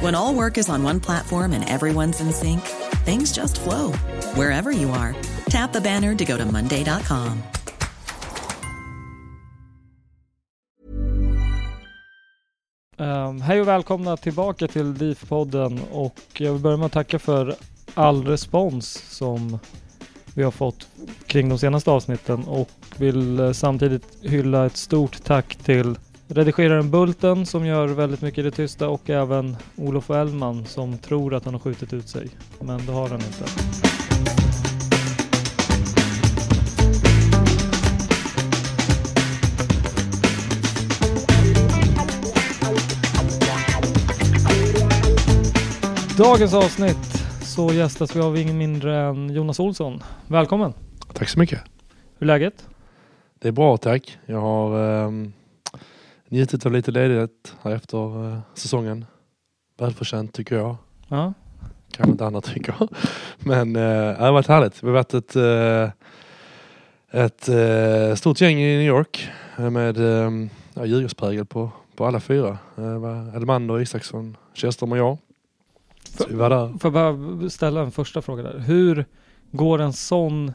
When all work is on one platform and everyone's in sync, things just flow wherever you are. Tap the banner to go to Monday.com. Um, ehm, hej och välkomna tillbaka till DIF-podden och jag vill börja med att tacka för all respons som vi har fått kring de senaste avsnitten och vill eh, samtidigt hylla ett stort tack till redigeraren Bulten som gör väldigt mycket i det tysta och även OlofEllman som tror att han har skjutit ut sig. Men det har han inte. Dagens avsnitt så gästas vi av ingen mindre än Jonas Olsson. Välkommen! Tack så mycket. Hur är läget? Det är bra tack. Jag har um, njutit av lite ledighet här efter uh, säsongen. Välförtjänt tycker jag. Ja. Kanske inte andra tycker. Men uh, det har varit härligt. Vi har varit ett, uh, ett uh, stort gäng i New York med um, ja, Djurgårdsprägel på, på alla fyra. Uh, Elmander, Isaksson, Källström och jag. Så vi var där. Får jag bara ställa en första fråga där. Hur går en sån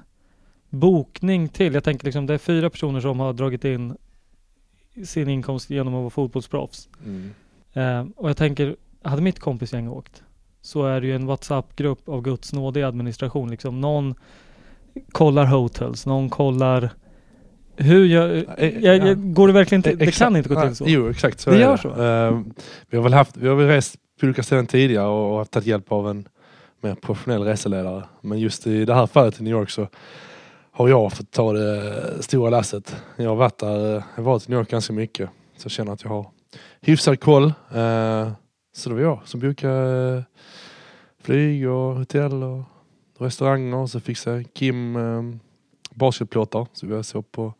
bokning till? Jag tänker liksom det är fyra personer som har dragit in sin inkomst genom att vara fotbollsproffs. Mm. Eh, och jag tänker, hade mitt kompisgäng åkt så är det ju en WhatsApp-grupp av Guds nåde i administration. Liksom någon kollar hotels, någon kollar hur gör, Eh, jag, ja. jag, går det verkligen till, det kan inte gå till så. Jo exakt så Det är gör det. så? Ehm, vi har väl haft, vi har väl rest på olika ställen tidigare och har tagit hjälp av en mer professionell reseledare. Men just i det här fallet i New York så har jag fått ta det stora lasset. Jag har varit där, jag har varit i New York ganska mycket. Så jag känner att jag har hyfsad koll. Ehm, så det var jag som bokade eh, flyg och hotell och restauranger. Så fixade Kim basketplåtar. Så vi såg på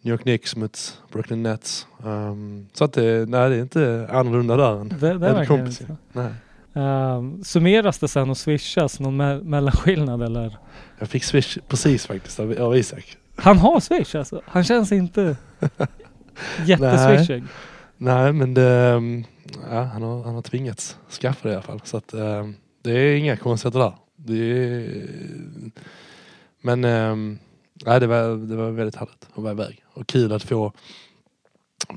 New York Knicks mot Brooklyn Nets. Um, så att det, nej, det är inte annorlunda där än, Det, det än kompis. Nej. Um, summeras det sen och swishas någon me- mellanskillnad eller? Jag fick swish precis faktiskt av, av Isak. Han har swish alltså? Han känns inte jätteswishig. Nej men det, um, ja, han, har, han har tvingats skaffa det i alla fall. Så att um, det är inga konstigheter där. Det är, men um, nej, det, var, det var väldigt härligt att vara iväg. Och kul att få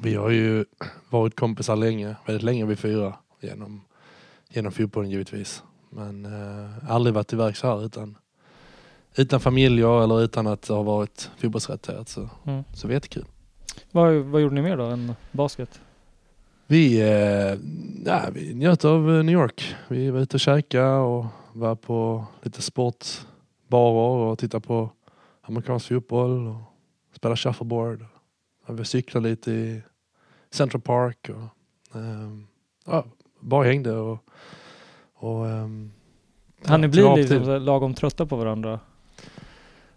Vi har ju varit kompisar länge, väldigt länge vi fyra. Genom, genom fotbollen givetvis. Men uh, aldrig varit iväg så här utan utan familjer eller utan att det har varit fotbollsrelaterat så, Mm. så det var jättekul. Vad, vad gjorde ni mer då än basket? Vi, eh, ja, vi njöt av eh, New York. Vi var ute och käkade och var på lite sportbarer och tittade på amerikansk fotboll och spelade shuffleboard. Vi cyklade lite i Central Park och ehm, ja, bara hängde och, och Han ni ja, bli tog av liksom så lagom trötta på varandra?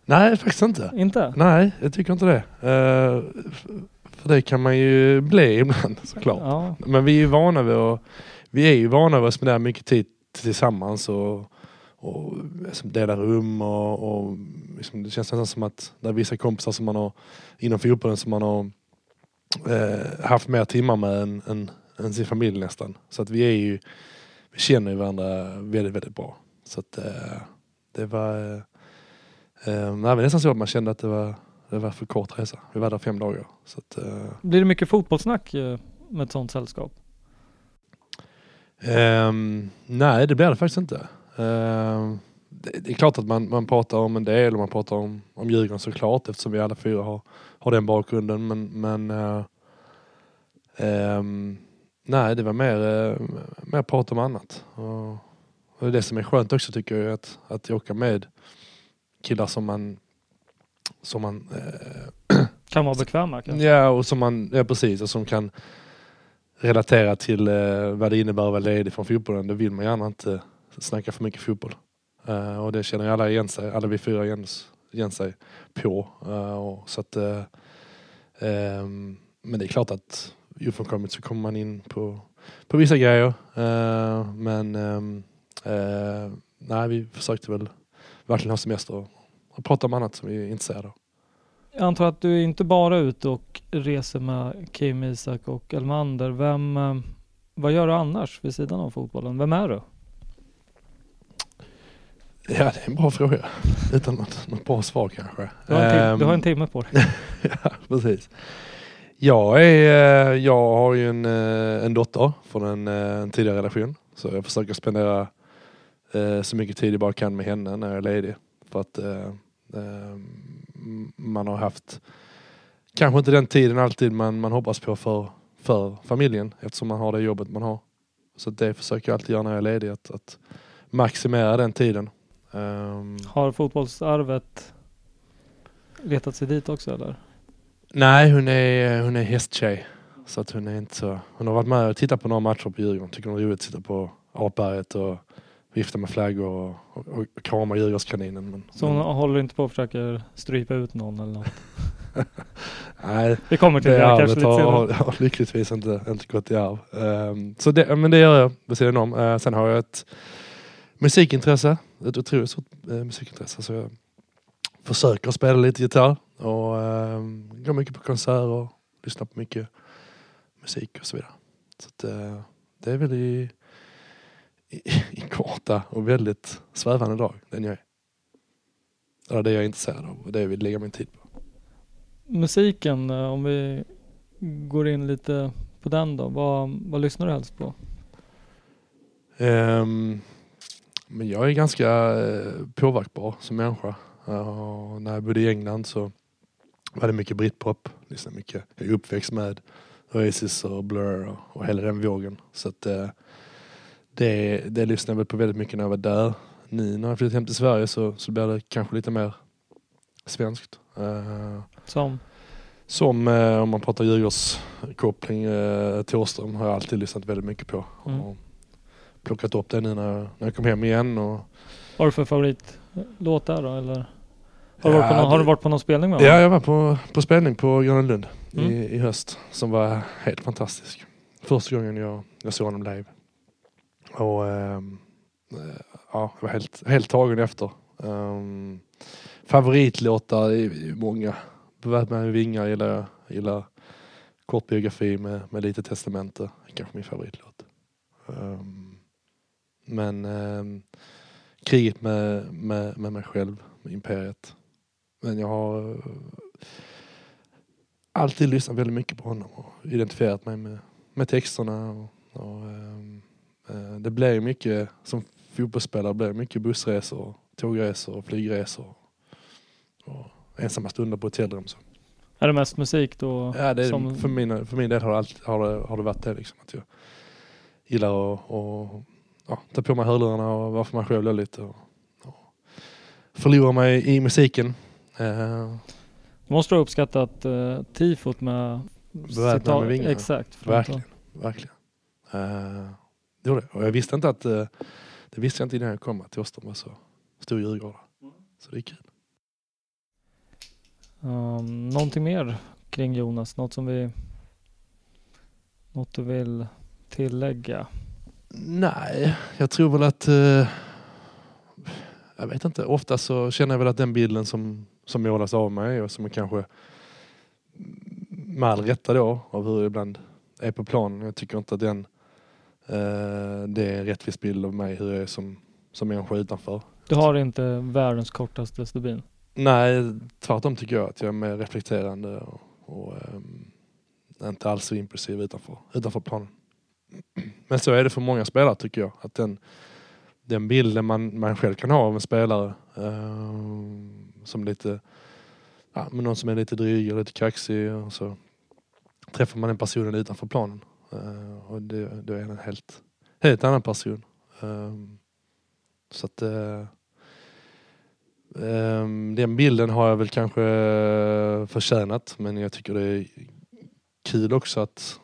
Nej, faktiskt inte. Inte? Nej, jag tycker inte det. F- för det kan man ju bli ibland såklart. Ja. Men vi är vana vid att vi är ju vana vid att spendera mycket tid tillsammans och, och liksom dela rum och, och liksom, det känns nästan som att det är vissa kompisar som man har inom fotbollen som man har eh, haft mer timmar med än, än, än, sin familj nästan. Så att vi är ju, vi känner ju varandra väldigt, väldigt bra. Så att eh, det var, eh, eh, det var nästan så att man kände att det var, det var för kort resa. Vi var där fem dagar. Så att, eh, Blir det mycket fotbollssnack eh, med ett sånt sällskap? Um, nej, det blir det faktiskt inte. Um, det, det, är klart att man, man pratar om en del och man pratar om, om Djurgården såklart eftersom vi alla fyra har, har den bakgrunden. Men, men uh, um, nej, det var mer, uh, mer prat om annat. Och, och det som är skönt också tycker jag är att, att åka med killar som man som man uh, kan vara bekväma kanske? Ja, och som man, ja precis, och som kan relatera till eh, vad det innebär att vara ledig från fotbollen. Då vill man gärna inte snacka för mycket fotboll. Uh, och det känner alla igen sig, alla vi fyra igen, igen sig på. Uh, och, så att, uh, um, men det är klart att ofrånkomligt så kommer man in på, på vissa grejer. men um, nej, vi försökte väl verkligen ha semester och, och prata om annat som vi är intresserade av. Jag antar att du är inte bara ute och reser med Kim, Isak och Elmander. Vem, eh, vad gör du annars vid sidan av fotbollen? Vem är du? Ja, det är en bra fråga. Utan något, något bra svar kanske. Du har en, um, du har en ehm, timme på dig. ja, precis. Jag, är, eh, jag har ju en, eh, en dotter från en, eh, en tidigare relation. Så jag försöker spendera så mycket tid jag bara kan med henne när jag är ledig. För att man har haft kanske inte den tiden alltid man, man hoppas på för, för familjen eftersom man har det jobbet man har. Så det försöker jag alltid göra när jag är ledig, att, att maximera den tiden. Um, har fotbollsarvet letat sig dit också eller? Nej, hon är, hon är hästtjej. Så att hon är inte så... Hon har varit med och tittat på några matcher på Djurgården. Tycker hon är roligt att sitta på Apberget och vifta med flaggor och, och, och krama Djurgårdskaninen. Men, så hon men... håller inte på och försöker strypa ut någon eller något? Nej, vi kommer till det, det kanske lite senare. Har, har lyckligtvis inte, inte gått i arv. Um, så det, men det gör jag vid sidan om. Uh, sen har jag ett musikintresse, ett otroligt stort uh, musikintresse. Så jag försöker spela lite gitarr och uh, går mycket på konserter, lyssnar på mycket musik och så vidare. Så att, uh, det är väl i i, korta och väldigt svävande drag, den jag är. Eller det jag är intresserad av och det jag vill lägga min tid på. Musiken, eh, om vi går in lite på den då. Vad, vad lyssnar du helst på? Um, men jag är ganska uh, påverkbar som människa. Uh, när jag bodde i England så var det mycket britpop. Lyssnade mycket. Jag är uppväxt med Oasis och Blur och, och hela den vågen. Så att, uh, det, det lyssnade jag väl på väldigt mycket när jag var där. Nu när jag flyttat hem till Sverige så, så blir det kanske lite mer svenskt. Uh, som? Som uh, om man pratar Djurgårdskoppling, uh, Thåström har jag alltid lyssnat väldigt mycket på. Mm. Och plockat upp det nu när jag, när jag kom hem igen. Och... Vad har du för favoritlåt där då? Eller? Har, du ja, någon, har, du varit på någon spelning med honom? Ja, jag var på, på spelning på Gröna Lund mm. i, i höst. Som var helt fantastisk. Första gången jag, jag såg honom live. Och eh, ja, jag var helt, helt tagen efter. Um, favoritlåtar är många. Beväpnad med vingar gillar jag. Gillar kort biografi med, med lite testamente. Kanske min favoritlåt. Um, men um, kriget med, med, med mig själv, med imperiet. Men jag har uh, alltid lyssnat väldigt mycket på honom och identifierat mig med, med texterna. Och, och um, Eh, det blir mycket, som fotbollsspelare, blir mycket bussresor, tågresor, flygresor och ensamma stunder på hotellrum. Så. Är det mest musik då? Ja, det är, som... för, min, för min del har det, alltid, har det, har det varit det. Liksom, att jag gillar att och, ja, ta på mig hörlurarna och vara för mig själv lite. Och, och förlora mig i musiken. Uh, du måste ha uppskattat uh, tifot med... Beväpnad med vingarna. Exakt. Verkligen. verkligen. Uh, det gjorde Och jag visste inte att, eh, det visste jag inte innan jag kom att Åström var så stor djurgårdare. Mm. Så det är kul. Um, någonting mer kring Jonas? Något som vi, något du vill tillägga? Nej, jag tror väl att... Eh, jag vet inte. Ofta så känner jag väl att den bilden som, som målas av mig och som är kanske med all rätta då av hur jag ibland är på planen. Jag tycker inte att den eh, det är en rättvis bild av mig hur jag är som, som människa utanför. Du har inte världens kortaste stubin? Nej, tvärtom tycker jag att jag är mer reflekterande och, och um, inte alls så impulsiv utanför, utanför planen. Men så är det för många spelare tycker jag. Att den, den bilden man, man själv kan ha av en spelare uh, som lite, ja, men någon som är lite dryg och lite kaxig och så träffar man den personen utanför planen. Uh, och det, då är det en helt, helt annan person. Uh, så att uh, den bilden har jag väl kanske förtjänat men jag tycker det är kul också att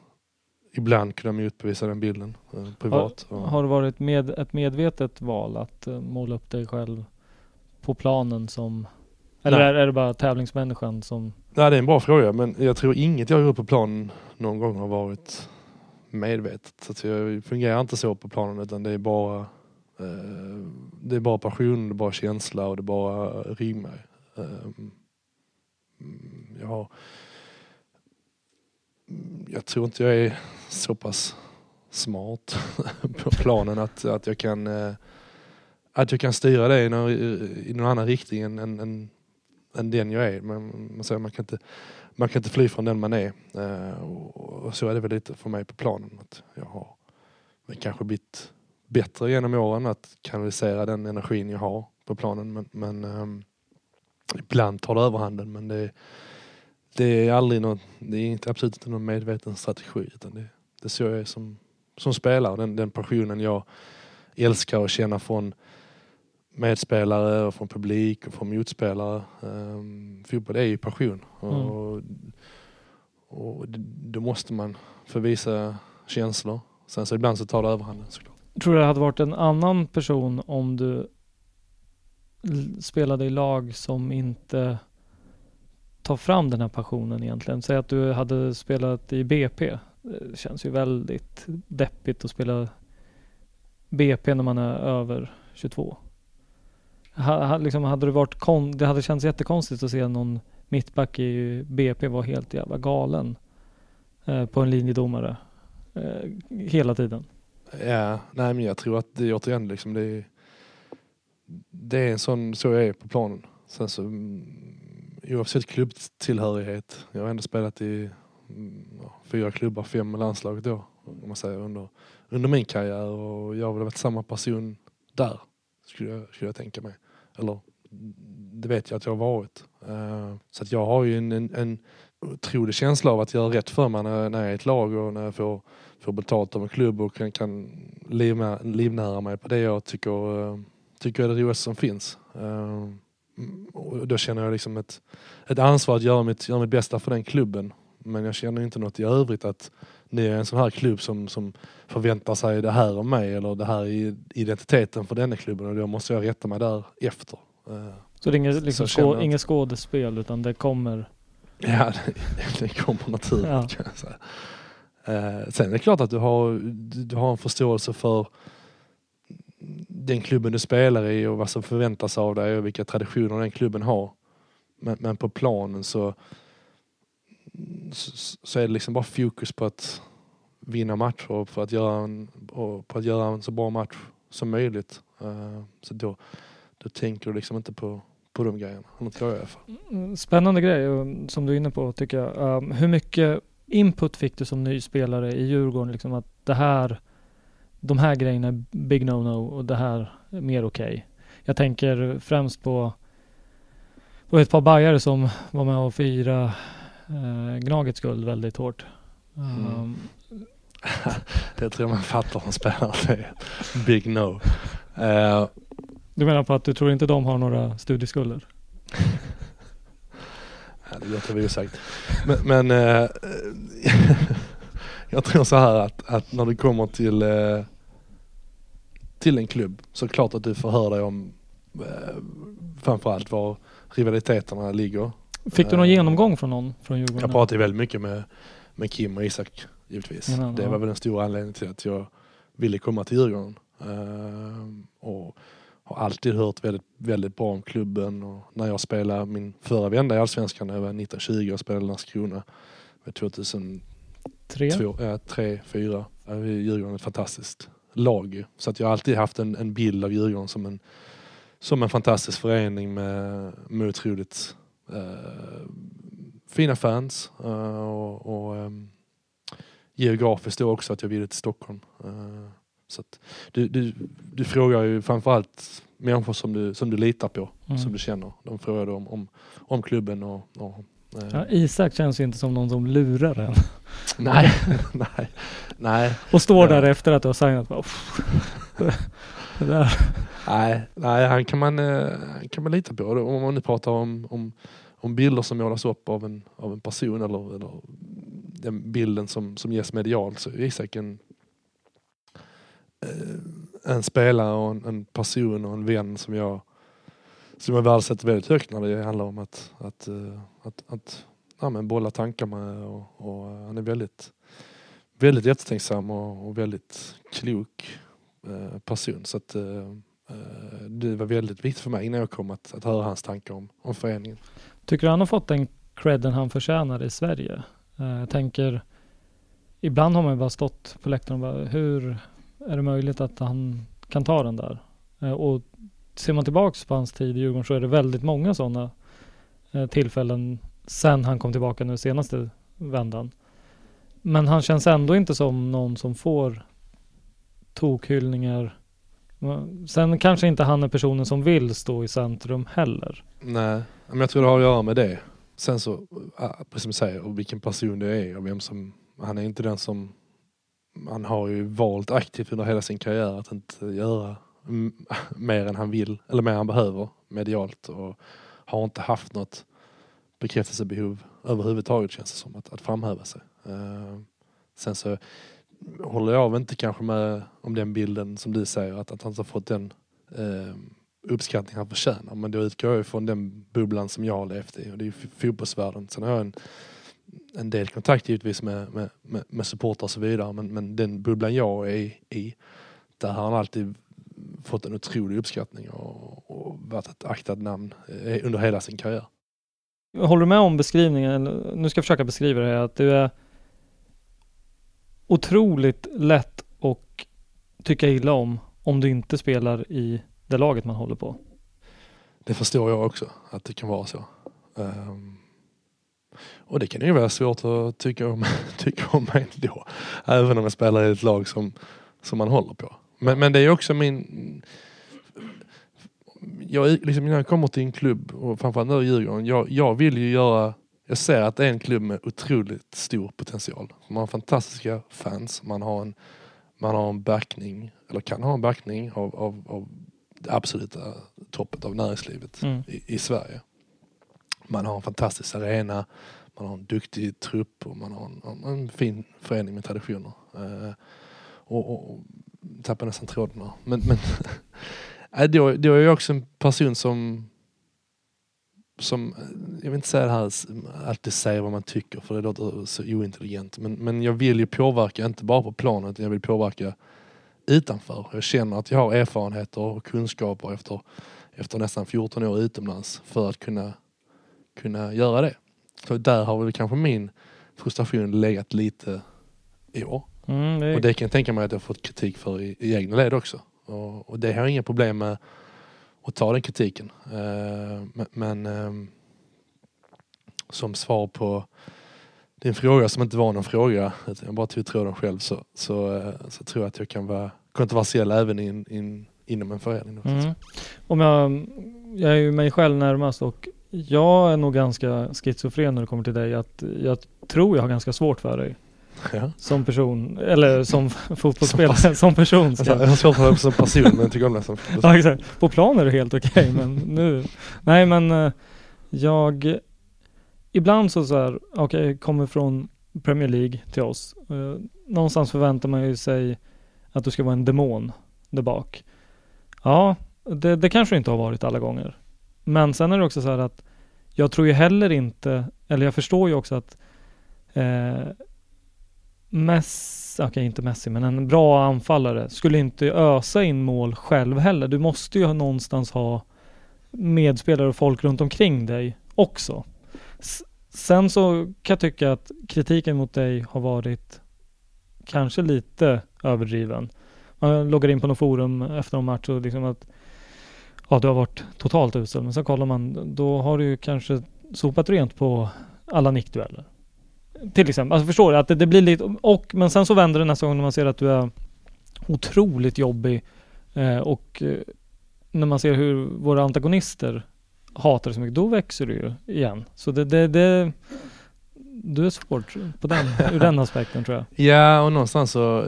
ibland kunna motbevisa den bilden eh, privat. Har, har det varit med, ett medvetet val att uh, måla upp dig själv på planen som eller är, är, det bara tävlingsmänniskan som... Nej det är en bra fråga men jag tror inget jag gjort på planen någon gång har varit medvetet. Så jag fungerar inte så på planen utan det är bara uh, det är bara passion, det är bara känsla och det bara ryggmärg. Uh, jag har jag tror inte jag är så pass smart på planen att, att, jag kan, eh, att jag kan styra det i någon, i någon annan riktning än, än, än, än den jag är. Man, man, säger, man, kan inte, man kan inte fly från den man är. Eh, och så är det väl lite för mig på planen. Att jag har kanske blivit bättre genom åren att kanalisera den energin jag har på planen. Men, men eh, ibland tar det överhanden men det det är aldrig något, det är inte, absolut inte någon medveten strategi utan det, det är så jag är som, som spelare. Den, den passionen jag älskar att känna från medspelare och från publik och från motspelare. Um, fotboll är ju passion och, mm. och då måste man förvisa känslor. Sen så ibland så tar det överhanden såklart. Tror du det hade varit en annan person om du spelade i lag som inte ta fram den här passionen egentligen? Säg att du hade spelat i BP. Det känns ju väldigt deppigt att spela BP när man är över 22. Ha, liksom hade det varit kon det hade känts jättekonstigt att se någon mittback i BP vara helt jävla galen eh, på en linjedomare eh, hela tiden. Ja, nej men jag tror att det återigen liksom det är, det är en sån, så jag är på planen. Sen så mm, oavsett klubbtillhörighet. Jag har ändå spelat i mm, ja, fyra klubbar, fem med landslaget då. Om man säger under, under min karriär och jag har väl varit samma person där. Skulle jag, skulle jag tänka mig. Eller det vet jag att jag har varit. Uh, så att jag har ju en, en, en otrolig känsla av att göra rätt för mig när, när jag är i ett lag och när jag får, får betalt av en klubb och kan, kan livnära, livnära mig på det jag tycker, uh, tycker är det roligaste som finns. Uh, och då känner jag liksom ett, ett ansvar att göra mitt, göra mitt bästa för den klubben. Men jag känner inte något i övrigt att ni är en sån här klubb som, som förväntar sig det här av mig eller det här i identiteten för denna klubben och då måste jag rätta mig där efter. Eh, så det är inget, liksom skå, inget skådespel utan det kommer? Ja, det, det kommer naturligt ja. kan jag säga. Uh, sen är det klart att du har, du, du har en förståelse för den klubben du spelar i och vad som förväntas av dig och vilka traditioner den klubben har. Men, men på planen så, så, är det liksom bara fokus på att vinna matcher och på att göra en, och på att göra en så bra match som möjligt. Uh, så då, då tänker du liksom inte på, på de grejerna. Något jag i alla fall. Mm, spännande grej som du är inne på tycker jag. Um, hur mycket input fick du som ny spelare i Djurgården? Liksom att det här de här grejerna är big no-no och det här är mer okej. Okay. Jag tänker främst på, på ett par bajare som var med och firade eh, Gnagets guld väldigt hårt. Mm. Um, det tror jag man fattar som spelare det är big no. Uh, du menar på att du tror inte de har några studieskulder? det låter vi osagt. Men, men uh, jag tror så här att, att när det kommer till, eh, till en klubb så klart att du får höra dig om framförallt var rivaliteterna ligger. Fick du någon eh, genomgång från någon från Djurgården? Jag pratade väldigt mycket med, med Kim och Isak givetvis. Mm, det var väl en stor anledning till att jag ville komma till Djurgården. Eh, och har alltid hört väldigt, väldigt bra om klubben och när jag spelade min förra vända i Allsvenskan när jag var 1920 och spelade i Landskrona 2003, Tre? ja, 3, 4. Djurgården är ett fantastiskt lag Så att jag har alltid haft en, en bild av Djurgården som en, som en fantastisk förening med, med otroligt fina fans eh, och, och eh, geografiskt då också att jag ville till Stockholm. Eh, så du, du, du frågar ju framförallt människor som du, som du litar på, Mm. som du känner. De frågar om, om, om klubben och... och eh, Ja, Isak känns ju inte som någon som lurar en. nej, nej, nej, Och står där efter att du har signat. Bara, där. nej, nej, han kan man, eh, kan man lita på. Om man nu pratar om, om, om bilder som målas upp av en, av en person eller, eller den bilden som, som ges medialt så är Isak en, eh, en spelare och en, en person och en vän som jag som jag värdesätter väldigt högt när det handlar om att, att, eh, att, att ja, men bolla tankar med och, och eh, han är väldigt väldigt eftertänksam och, och väldigt klok eh, person. Så att, eh, eh, det var väldigt viktigt för mig innan jag kom att, att höra hans tankar om, om föreningen. Tycker du han har fått den credden han förtjänar i Sverige? Eh, Jag tänker, ibland har man ju bara stått på läktaren och bara, hur är det möjligt att han kan ta den där? Och ser man tillbaks på hans tid i Djurgården så är det väldigt många sådana eh, tillfällen sen han kom tillbaka nu senaste vändan. Men han känns ändå inte som någon som får tokhyllningar. Sen kanske inte han är personen som vill stå i centrum heller. Nej, men jag tror det har att göra med det. Sen så, eh, precis som du säger, och vilken person det är och vem som... Han är inte den som... Han har ju valt aktivt under hela sin karriär att inte göra mer än han vill, eller mer än han behöver medialt och har inte haft något bekräftelsebehov överhuvudtaget känns det som att, att framhäva sig. Uh, sen så håller jag väl inte kanske med om den bilden som du säger att, att han inte har fått den uh, uppskattning han förtjänar. Men då utgår jag ifrån den bubblan som jag har levt i och det är ju fotbollsvärlden. Sen har jag en, en del kontakt givetvis med, med, med, med supportrar och så vidare men, men den bubblan jag är i, där har han alltid fått en otrolig uppskattning och, och varit ett aktat namn eh, under hela sin karriär. Håller du med om beskrivningen? Nu ska jag försöka beskriva det här, att du är otroligt lätt och tycka illa om om du inte spelar i det laget man håller på. Det förstår jag också att det kan vara så. Ehm, och det kan ju vara svårt att tycka om, tycka om mig då. Även om jag spelar i ett lag som, som man håller på. Men, men det är också min... Jag, liksom, när jag kommer till en klubb, och framförallt nu i Djurgården, jag, jag vill ju göra... Jag ser att det är en klubb med otroligt stor potential. Man har fantastiska fans, man har en, man har en backning, eller kan ha en backning av, av, av det absoluta toppet av näringslivet Mm. i, i Sverige. Man har en fantastisk arena, man har en duktig trupp och man har en, en fin förening med traditioner. Eh, och, och, och tappar nästan tråden här. Men, men äh, då, då är jag också en person som som, jag vill inte säga det här, alltid säga vad man tycker för det låter så ointelligent. Men, men jag vill ju påverka, inte bara på planet, utan jag vill påverka utanför. Jag känner att jag har erfarenheter och kunskaper efter, efter nästan 14 år utomlands för att kunna, kunna göra det. Så där har väl kanske min frustration legat lite i år. Mm, det Och det kan jag tänka mig att jag har fått kritik för i, i egna led också. Och, och det har jag inga problem med att ta den kritiken. Eh, men ehm, som svar på din fråga som inte var någon fråga, utan jag bara tog tråden själv, så, så, eh, så tror jag att jag kan vara kontroversiell även in, in, inom en förening. Mm. Om jag, jag är ju mig själv närmast och jag är nog ganska schizofren när det kommer till dig. Att jag tror jag har ganska svårt för dig Ja. som person, eller som fotbollsspelare, som person. Ska. Jag har svårt för som person men tycker om det som Ja, exakt. På plan är det helt okej, men nu... Nej, men eh, jag... Ibland så så här, okej, kommer från Premier League till oss. Eh, någonstans förväntar man ju sig att du ska vara en demon där bak. Ja, det, det kanske inte har varit alla gånger. Men sen är det också så här att jag tror ju heller inte, eller jag förstår ju också att eh, Messi, okej inte Messi, men en bra anfallare skulle inte ösa in mål själv heller. Du måste ju någonstans ha medspelare och folk runt omkring dig också. S sen så kan jag tycka att kritiken mot dig har varit kanske lite överdriven. Man loggar in på något forum efter en match och liksom att ja, du har varit totalt usel. Men så kollar man, då har du ju kanske sopat rent på alla nickdueller. Till exempel, alltså förstår du? Att det, det, blir lite, och, men sen så vänder det nästa gång när man ser att du är otroligt jobbig eh, och eh, när man ser hur våra antagonister hatar det så mycket, då växer du ju igen. Så det, det, det du är svårt på den, ur den aspekten tror jag. Ja, och någonstans så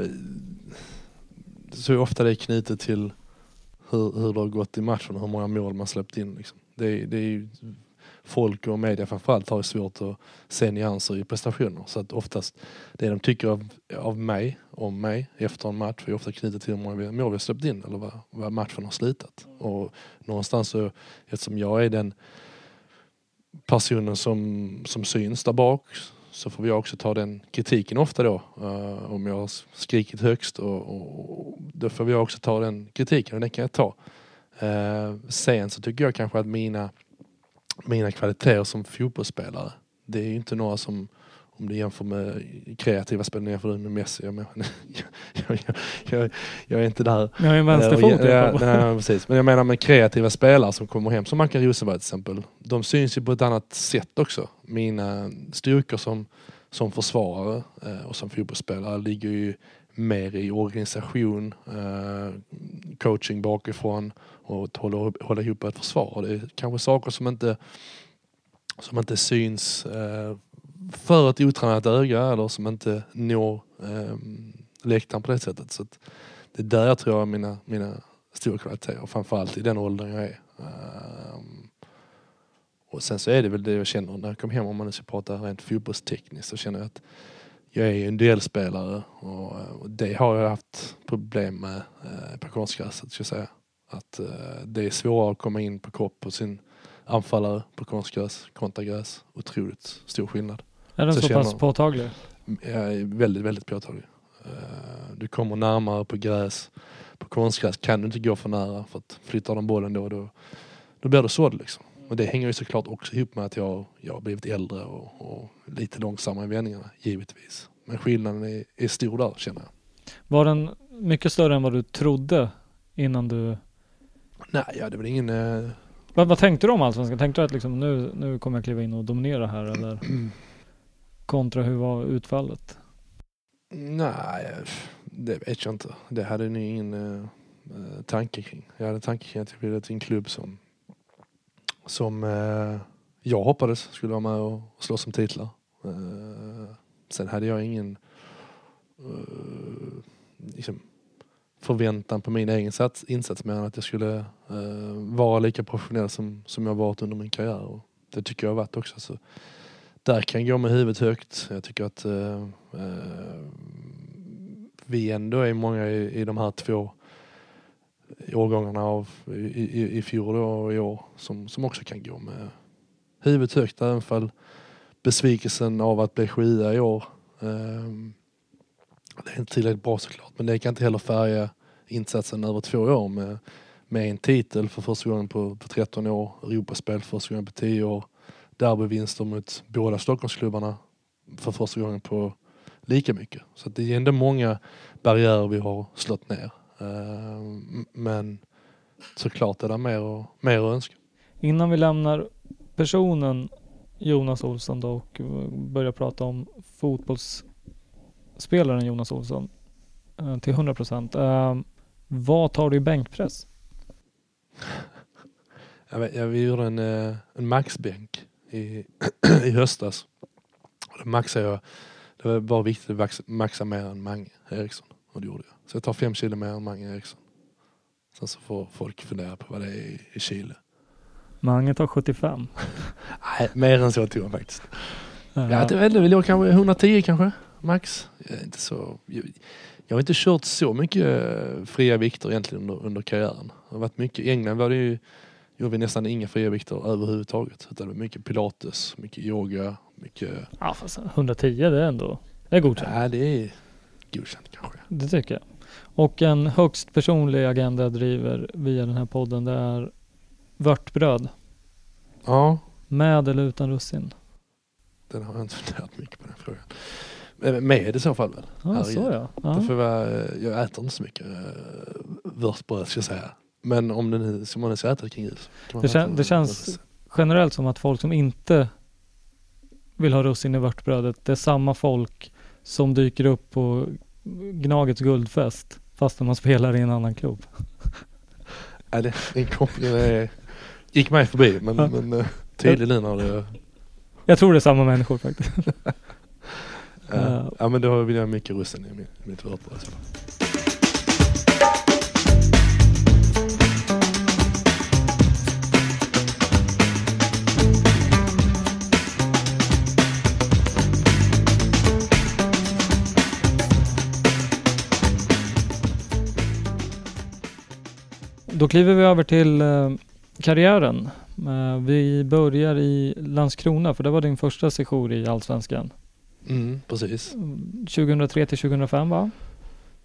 så är ofta det knutet till hur, hur det har gått i matchen och hur många mål man släppt in. Liksom. Det, det är ju, folk och media framförallt har svårt att se nyanser i prestationer. Så att oftast det de tycker av, av mig, om mig, efter en match är ofta knutet till hur många mål vi har släppt in eller vad, vad matchen har slutat. Och någonstans så, eftersom jag är den personen som, som syns där bak så får jag också ta den kritiken ofta då. Uh, om jag har skrikit högst och, och, och, då får jag också ta den kritiken och den kan jag ta. Uh, sen så tycker jag kanske att mina, mina kvaliteter som fotbollsspelare, det är ju inte några som om du jämför med kreativa spelare, jämför du med Messi. Jag, menar, jag, jag, jag, är inte där. Jag har en vänsterfot. Ja, ja, precis. Men jag menar med kreativa spelare som kommer hem, som Mackan Rosenberg till exempel. De syns ju på ett annat sätt också. Mina styrkor som, som försvarare eh, och som fotbollsspelare ligger ju mer i organisation, eh, coaching bakifrån och att hålla, hålla ihop ett försvar. Det är kanske saker som inte, som inte syns eh, för ett otränat öga eller som inte når eh, läktaren på det sättet. Så det är där jag tror jag mina, mina stora kvaliteter, framförallt i den åldern jag är. Um, och sen så är det väl det jag känner när jag kom hem, om man nu ska prata rent fotbollstekniskt, så känner jag att jag är en duellspelare och, eh, och det har jag haft problem med eh, på konstgräset, ska jag säga. Att eh, det är svårare att komma in på kropp på sin anfallare på konstgräs kontra gräs. Otroligt stor skillnad. Är den så, så pass påtaglig? Ja, väldigt, väldigt påtaglig. Uh, du kommer närmare på gräs. På konstgräs kan du inte gå för nära för att flyttar de bollen då, då, då blir du sådd liksom. Och det hänger ju såklart också ihop med att jag, jag har blivit äldre och, och lite långsammare i vändningarna, givetvis. Men skillnaden är, är stor där, känner jag. Var den mycket större än vad du trodde innan du... Nej, ja, det var ingen... Uh... Vad, vad tänkte du om Allsvenskan? Tänkte du att liksom, nu, nu kommer jag kliva in och dominera här eller? Kontra hur var utfallet? Nej, det vet jag inte. Det hade jag ingen uh, tanke kring. Jag hade tanke kring att jag ville till en klubb som, som uh, jag hoppades skulle vara med och slåss om titlar. Uh, sen hade jag ingen liksom, förväntan på min egen sats, insats mer än att jag skulle eh, vara lika professionell som, som jag varit under min karriär. Och det tycker jag har varit också. Så där kan jag gå med huvudet högt. Jag tycker att eh, eh, vi ändå är många i, i de här två årgångarna av i, i, i fjol och i år som, som också kan gå med huvudet högt även fall besvikelsen av att bli sjua i år eh, det är inte tillräckligt bra såklart men det kan inte heller färga insatsen över två år med, med en titel för första gången på, på 13 år, Europaspel för första gången på 10 år derbyvinster mot båda Stockholmsklubbarna för första gången på lika mycket. Så det är ändå många barriärer vi har slått ner. Eh, men såklart är det mer, och, mer att önska. Innan vi lämnar personen Jonas Olsson då och börjar prata om fotbolls fotbollsspelaren Jonas Olsson eh, till 100 procent. Eh, vad tar du i bänkpress? Jag, jag gjorde en, en maxbänk i, i höstas. Då maxade jag, det var bara viktigt att maxa mer än Mange Eriksson. Och det gjorde jag. Så jag tar fem kilo mer än Mange Eriksson. Sen så får folk fundera på vad det är i, Chile. Mange tar 75. Nej, mer än så tog han faktiskt. Ja, det vet inte, vi kanske 110 kanske, max. Inte så, jag, har inte kört så mycket eh, fria vikter egentligen under, under karriären. Det har varit mycket, I England var det ju gjorde vi nästan inga fria vikter överhuvudtaget. Utan det var mycket pilates, mycket yoga, mycket... Ja fast 110 det är ändå... Det är godkänt. Nej, det är godkänt kanske. Det tycker jag. Och en högst personlig agenda jag driver via den här podden det är vörtbröd. Ja, Med eller utan russin? den har jag inte funderat mycket på den frågan. Eh, Med i så fall väl? Herregud. så ja. Det ja. får vara, jag äter inte så mycket uh, vörtbröd ska jag säga. Men om det nu, som man nu ska äta kring jul. Det, kän, det känns generellt som att folk som inte vill ha russin i vörtbrödet, det är samma folk som dyker upp på Gnagets guldfest fastän man spelar i en annan klubb. Ja, det, den kopplingen gick mig förbi men, men uh, tydlig nu när det... Jag tror det är samma människor faktiskt. Uh, ja men då vill jag mycket russin i mitt vörtbröd. i så fall. Då kliver vi över till eh, karriären. Eh, vi börjar i Landskrona för det var din första sejour i Allsvenskan. Mm, precis. Mm, 2003 till 2005 va?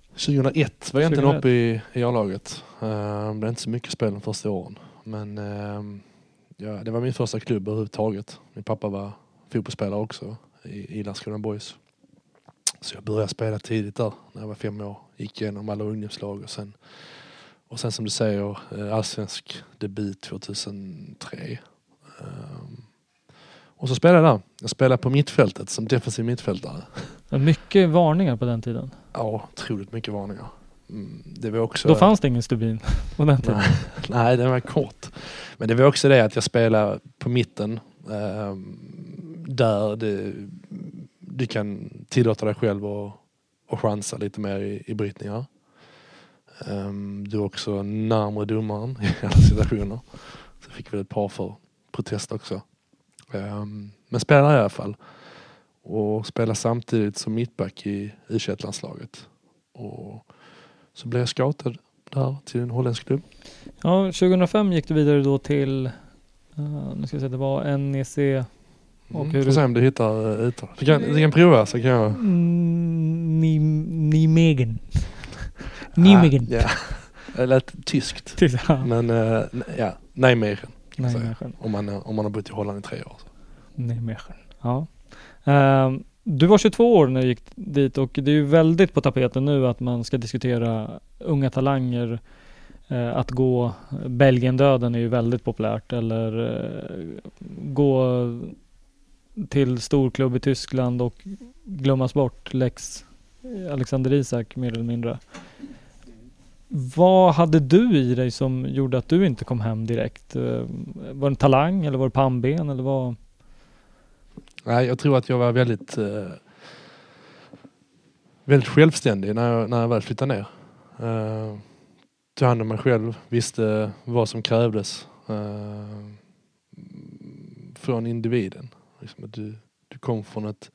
2001 var jag egentligen 2001. uppe i, i A-laget. Uh, det blev inte så mycket spel de första åren. Men ehm, ja, det var min första klubb överhuvudtaget. Min pappa var fotbollsspelare också i, i Landskrona Boys. Så jag började spela tidigt där när jag var fem år. Gick igenom alla ungdomslag och sen, och sen som du säger eh, allsvensk debut 2003. Ehm, och så spelade jag där. Jag spelade på mittfältet som defensiv mittfältare. Mycket varningar på den tiden. Ja, otroligt mycket varningar. Mm, det var också... Då fanns det ingen stubin på den tiden. Nej, nej, den var kort. Men det var också det att jag spelade på mitten. ehm, där det, du kan tillåta dig själv att, att chansa lite mer i, i brytningar. Um, du är också närmare domaren i alla situationer. Så fick väl ett par för protest också. Ehm, men spelade i alla fall. Och spelade samtidigt som mittback i u landslaget Och så blev jag scoutad där till en holländsk klubb. Ja, 2005 gick du vidare då till, eh, nu ska jag säga, det var NEC Och Mm. Får du- se om du hittar uh, uttal. Du kan, du kan prova så kan jag... Mm, Nijmegen. Nijmegen. Ah, ja. Det lät tyskt. Ja. Men uh, ja, Nijmegen. Nijmegen. Om man, eh, om man har bott i Holland i tre år. Så. Nijmegen. Ja. Ehm, du var 22 år när du gick dit och det är ju väldigt på tapeten nu att man ska diskutera unga talanger. Eh, att gå Belgien-döden är ju väldigt populärt eller eh, gå till storklubb i Tyskland och glömmas bort Lex Alexander Isak mer eller mindre. Vad hade du i dig som gjorde att du inte kom hem direkt? Eh, var det en talang eller var det pannben eller vad? Nej, jag tror att jag var väldigt, eh, väldigt självständig när jag, när jag väl flyttade ner. Uh, tog hand om mig själv, visste vad som krävdes uh, från individen. Liksom att du, du kom från ett,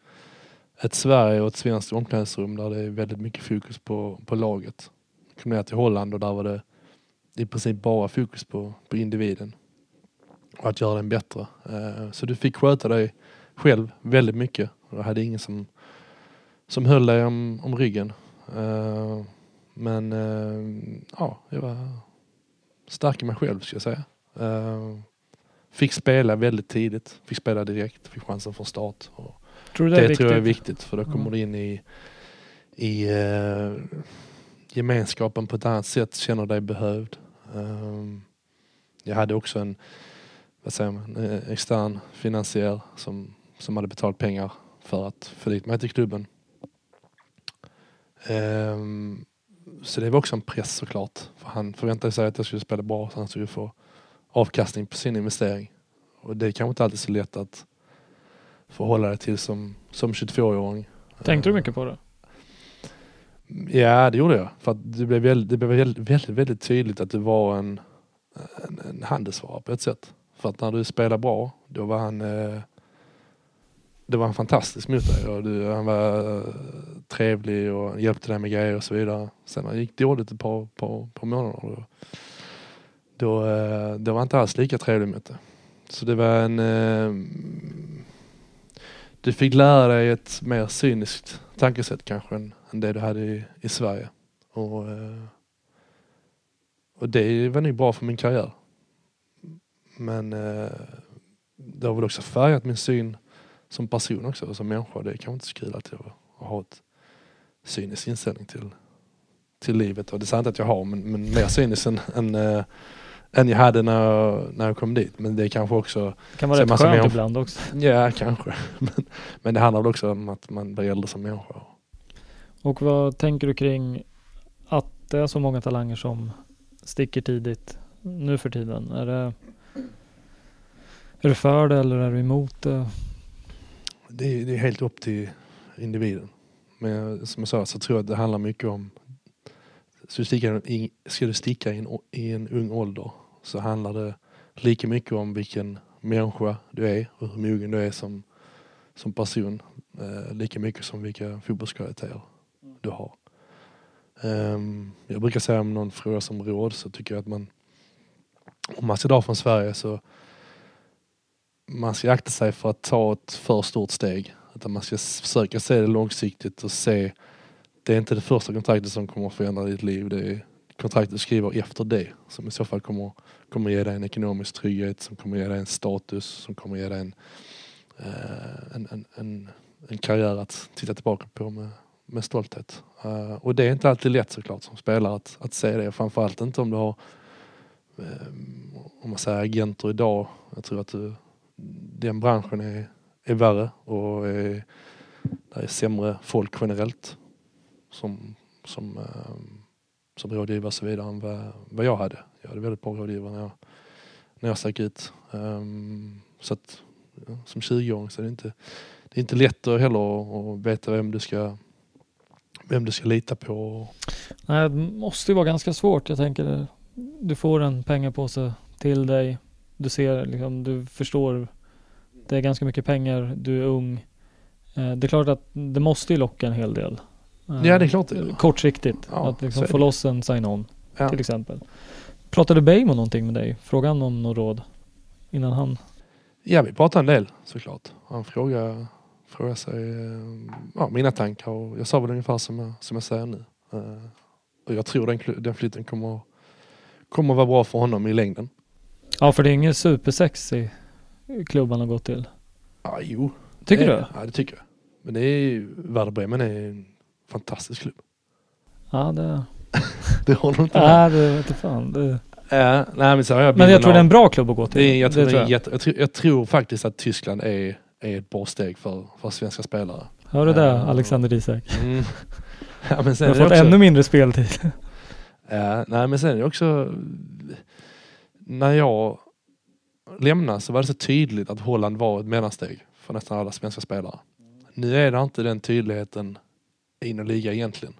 ett Sverige och ett svenskt omklädningsrum där det är väldigt mycket fokus på, på laget. Kom ner till Holland och där var det i princip bara fokus på, på individen. Och att göra den bättre. Eh, så du fick sköta dig själv väldigt mycket. Jag hade ingen som, som höll dig om, om ryggen. Eh, men eh, ja, jag var stark i mig själv ska jag säga. Fick spela väldigt tidigt. Fick spela direkt. Fick chansen från start. Tror du det det, tror jag är viktigt? för då kommer Ja. du in i, i gemenskapen på ett annat sätt, känner dig behövd. Ehm, jag hade också en, vad säger man, extern finansiär som, som hade betalt pengar för att få dit mig till klubben. Ehm, så det var också en press såklart. För han förväntade sig att jag skulle spela bra så han skulle få avkastning på sin investering. Och det är kanske inte alltid så lätt att förhålla dig till som, som 22-åring. Tänkte du mycket på det? Ja, det gjorde jag. För att det blev, väldigt, det blev väldigt, väldigt, väldigt tydligt att du var en, en, en handelsvara på ett sätt. För att när du spelade bra, då var han eh, det var han fantastisk mot dig. Och du, han var eh, trevlig och hjälpte dig med grejer och så vidare. Sen när det gick dåligt ett par, par, par månader då, då, eh, då var han inte alls lika trevlig mot dig. Så det var en... Eh, du fick lära dig ett mer cyniskt tankesätt kanske än, än det du hade i, i Sverige. Och, eh, och det var nog bra för min karriär. Men eh, det har väl också färgat min syn som person också, som människa. Det är kanske inte så kul att jag har ett cynisk inställning till, till livet. Och det är sant att jag har, men, men mer cynisk än, än, äh, än jag hade när jag, när jag kom dit. Men det är kanske också... Det kan vara rätt skönt ibland också. Ja, kanske. Men, men det handlar väl också om att man blir äldre som människa. Och vad tänker du kring att det är så många talanger som sticker tidigt nu för tiden? Är det är du för det eller är du emot det? Det är, det är helt upp till individen. Men som jag sa så tror jag att det handlar mycket om ska du sticka, i, ska du sticka i, en, i en ung ålder så handlar det lika mycket om vilken människa du är och hur mogen du är som, som person. Eh, lika mycket som vilka fotbollskvaliteter du har. Um, jag brukar säga om någon frågar som råd så tycker jag att man om man ska dra från Sverige så man ska akta sig för att ta ett för stort steg. Utan man ska försöka se det långsiktigt och se det är inte det första kontraktet som kommer att förändra ditt liv. Det är kontraktet du skriver efter det som i så fall kommer, kommer ge dig en ekonomisk trygghet, som kommer ge dig en status, som kommer ge dig en, eh, en, en, en, en, karriär att titta tillbaka på med, med stolthet. Uh, och det är inte alltid lätt såklart som spelare att, att se det. Framförallt inte om du har um, om man säger agenter idag. Jag tror att du den branschen är, är värre och är, det är sämre folk generellt som, som, um, som rådgivare och så vidare än vad, vad jag hade. Jag hade väldigt bra rådgivare när jag, när jag stack ut. Um, så att ja, som 20-åring så är det inte, det är inte lätt att heller att veta vem du ska vem du ska lita på. Nej, det måste ju vara ganska svårt. Jag tänker, du får en pengapåse till dig du ser, liksom, du förstår. Det är ganska mycket pengar, du är ung. Eh, det är klart att det måste ju locka en hel del. Eh, ja, det är klart det Kortsiktigt. Ja, att liksom få loss en sign-on ja. till exempel. Pratade Bejmo någonting med dig? Frågade han om något råd innan han? Ja, vi pratade en del såklart. Han frågade, frågade sig eh, ja, mina tankar och jag sa väl ungefär som jag, som jag säger nu. Och jag tror den, den flytten kommer, kommer vara bra för honom i längden. Ja, för det är ingen supersexy klubb han har gått till. Ja, jo. Tycker det, du? Ja, det tycker jag. Men det är ju, Werder Bremen är en fantastisk klubb. Ja, det... det håller du inte Nej, det vet fan. Det... Ja, nej, men, så jag men jag tror av... det är en bra klubb att gå till. Det jag, tror det tror jag. Jätte, jag, tror, jag tror faktiskt att Tyskland är, är ett bra steg för, för svenska spelare. Hör du det, Alexander Isak? Mm. Ja, men sen du har fått också... ännu mindre speltid. ja, nej men sen är det också när jag lämnade så var det så tydligt att Holland var ett mellansteg för nästan alla svenska spelare. Nu är det inte den tydligheten i en liga egentligen.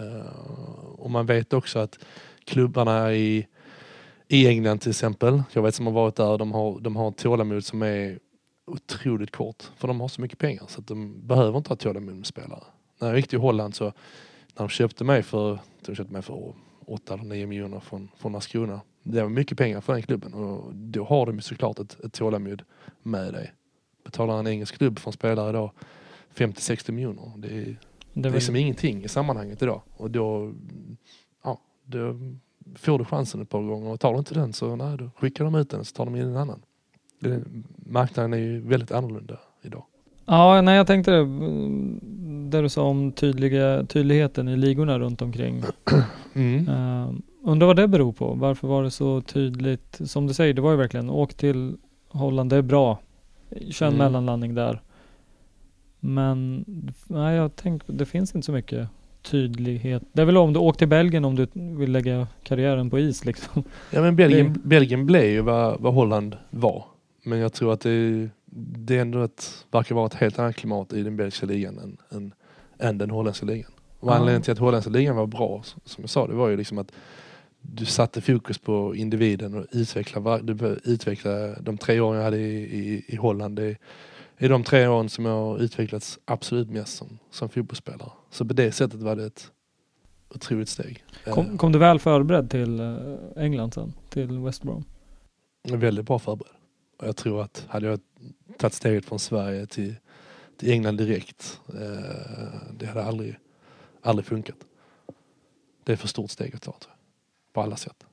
Uh, och man vet också att klubbarna i, i England till exempel, jag vet som har varit där, de har, de har tålamod som är otroligt kort. För de har så mycket pengar så att de behöver inte ha tålamod med spelare. När jag gick till Holland så, när de köpte mig för, de köpte mig för 8 eller 9 miljoner från, från Landskrona det var mycket pengar för den klubben och då har de såklart ett, ett tålamod med dig. Betalar en engelsk klubb för en spelare idag 50-60 miljoner. Det är, det är liksom ingenting i sammanhanget idag. Och då, ja, då får du chansen ett par gånger och tar du inte den så nej, då skickar de ut den så tar de in en annan. Marknaden är ju väldigt annorlunda idag. Ja, nej jag tänkte det. Det du sa om tydliga, tydligheten i ligorna runt omkring. Mm. Uh, Undrar vad det beror på? Varför var det så tydligt? Som du säger, det var ju verkligen åk till Holland, det är bra. Kör en mm. mellanlandning där. Men nej, jag tänker, det finns inte så mycket tydlighet. Det är väl om du åker till Belgien om du vill lägga karriären på is liksom. Ja men Belgien. Belgien blev ju vad, vad Holland var. Men jag tror att det, det är ändå ett, verkar vara ett helt annat klimat i den belgiska ligan än, än, än den holländska ligan. Och anledningen till att holländska ligan var bra, som jag sa, det var ju liksom att du satte fokus på individen och utvecklade, du utvecklade de tre åren jag hade i, i, i Holland. Det är de tre åren som jag har utvecklats absolut mest som, som fotbollsspelare. Så på det sättet var det ett otroligt steg. Kom, eh. kom du väl förberedd till eh, England sen? Till West Brom? Väldigt bra förberedd. Jag tror att hade jag tagit steget från Sverige till, till England direkt, eh, det hade aldrig, aldrig funkat. Det är för stort steg att ta tror jag. På alla sätt.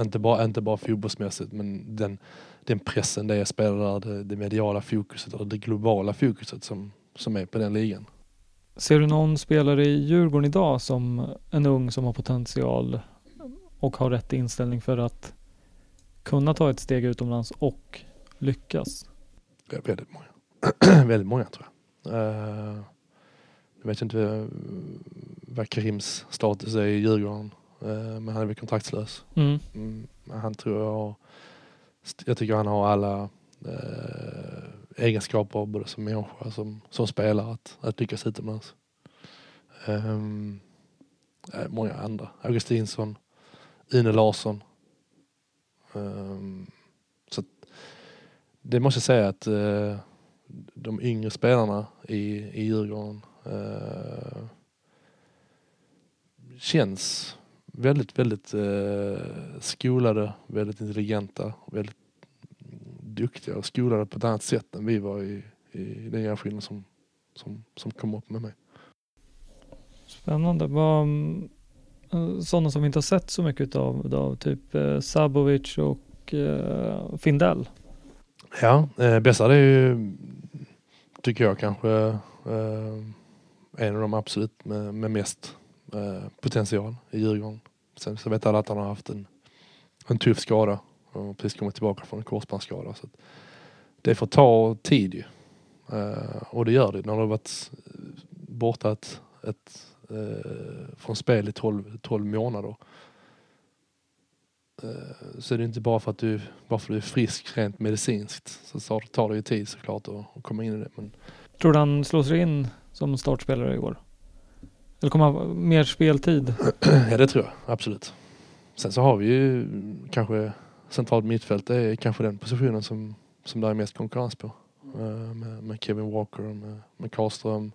Inte bara, inte bara fotbollsmässigt men den, den pressen det är spelare, där, det, det mediala fokuset och det globala fokuset som, som är på den ligan. Ser du någon spelare i Djurgården idag som en ung som har potential och har rätt inställning för att kunna ta ett steg utomlands och lyckas? Ja, väldigt många. väldigt många tror jag. Uh, jag vet inte uh, vad Karims status är i Djurgården. Uh, men han är väl kontraktslös. Mm. Mm, han tror jag jag tycker han har alla uh, egenskaper både som människa som, som spelare att, att lyckas utomlands. Um, många andra. Augustinsson, Ine Larsson. Ehm, så det måste jag säga att eh, de yngre spelarna i, i Djurgården eh, känns väldigt, väldigt eh, skolade, väldigt intelligenta, väldigt duktiga och skolade på ett annat sätt än vi var i, i den generationen som, som, som kom upp med mig. Spännande. Vad, Eh, sådana som vi inte har sett så mycket av, av typ eh, Sabovic och eh, Findell? Ja, eh, Bessad är ju, tycker jag kanske, eh, en av de absolut med, med mest eh, potential i Djurgården. Sen så vet alla att han har haft en, en tuff skada och precis kommit tillbaka från en korsbandsskada. Så det får ta tid ju. Eh, och det gör det när du har varit borta ett, ett, uh, från spel i 12, 12 månader. Uh, så är det inte bara för att du, bara för att du är frisk rent medicinskt så tar det ju tid såklart att, att komma in i det. Men... Tror du han slår sig in som startspelare i år? Eller kommer han ha mer speltid? ja det tror jag, absolut. Sen så har vi ju kanske centralt mittfält är kanske den positionen som, som det är mest konkurrens på. Uh, med, med, Kevin Walker, med, med Karlström,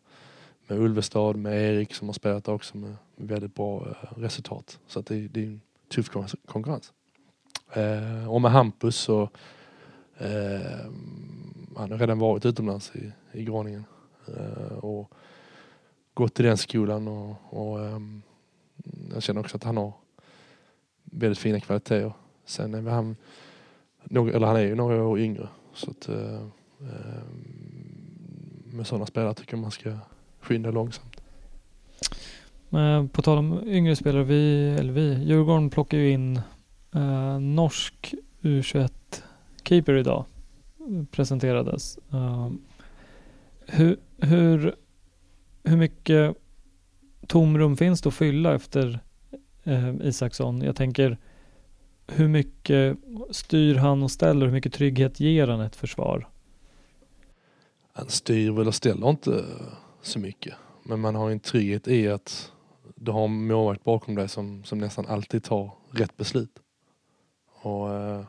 med Ulvestad, med Erik som har spelat också med, med väldigt bra eh, resultat. Så att det, det är en tuff konkurrens. Eh, och med Hampus så eh, han har redan varit utomlands i, i Groningen eh, och gått i den skolan och, och jag känner också att han har väldigt fina kvaliteter. Sen är han, eller han är ju några år yngre. Så att, eh, med sådana spelare tycker jag man ska skynda långsamt. Men på tal om yngre spelare, vi, eller vi, Djurgården plockar ju in eh, norsk U21-keeper idag. Presenterades. Uh, hur, hur, hur mycket tomrum finns det att fylla efter eh, Isaksson? Jag tänker hur mycket styr han och ställer? Hur mycket trygghet ger han ett försvar? Han styr väl och ställer inte så mycket. Men man har en trygghet i att du har en målvakt bakom dig som, som nästan alltid tar rätt beslut. Och, eh,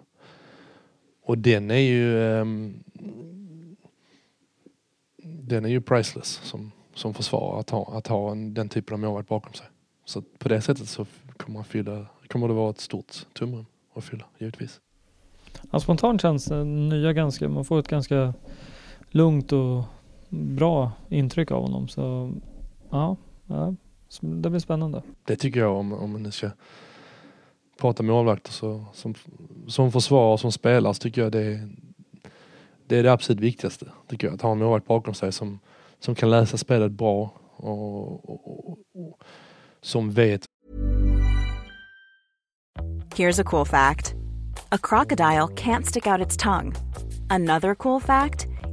och den är ju ehm, den är ju priceless som, som försvar att ha, att ha en, den typen av målvakt bakom sig. Så på det sättet så kommer man fylla kommer det vara ett stort tomrum att fylla, givetvis. Ja, spontant känns nya ganska, man får ett ganska lugnt och bra intryck av honom. Så ja, ja det blir spännande. Det tycker jag om, om man nu ska prata målvakter så, som, som försvarare och som spelare så tycker jag det är, det är det absolut viktigaste. Tycker jag, att ha en målvakt bakom sig som, som kan läsa spelet bra och, och, och, och som vet Here's a cool fact a crocodile can't stick out its tongue. Another cool fact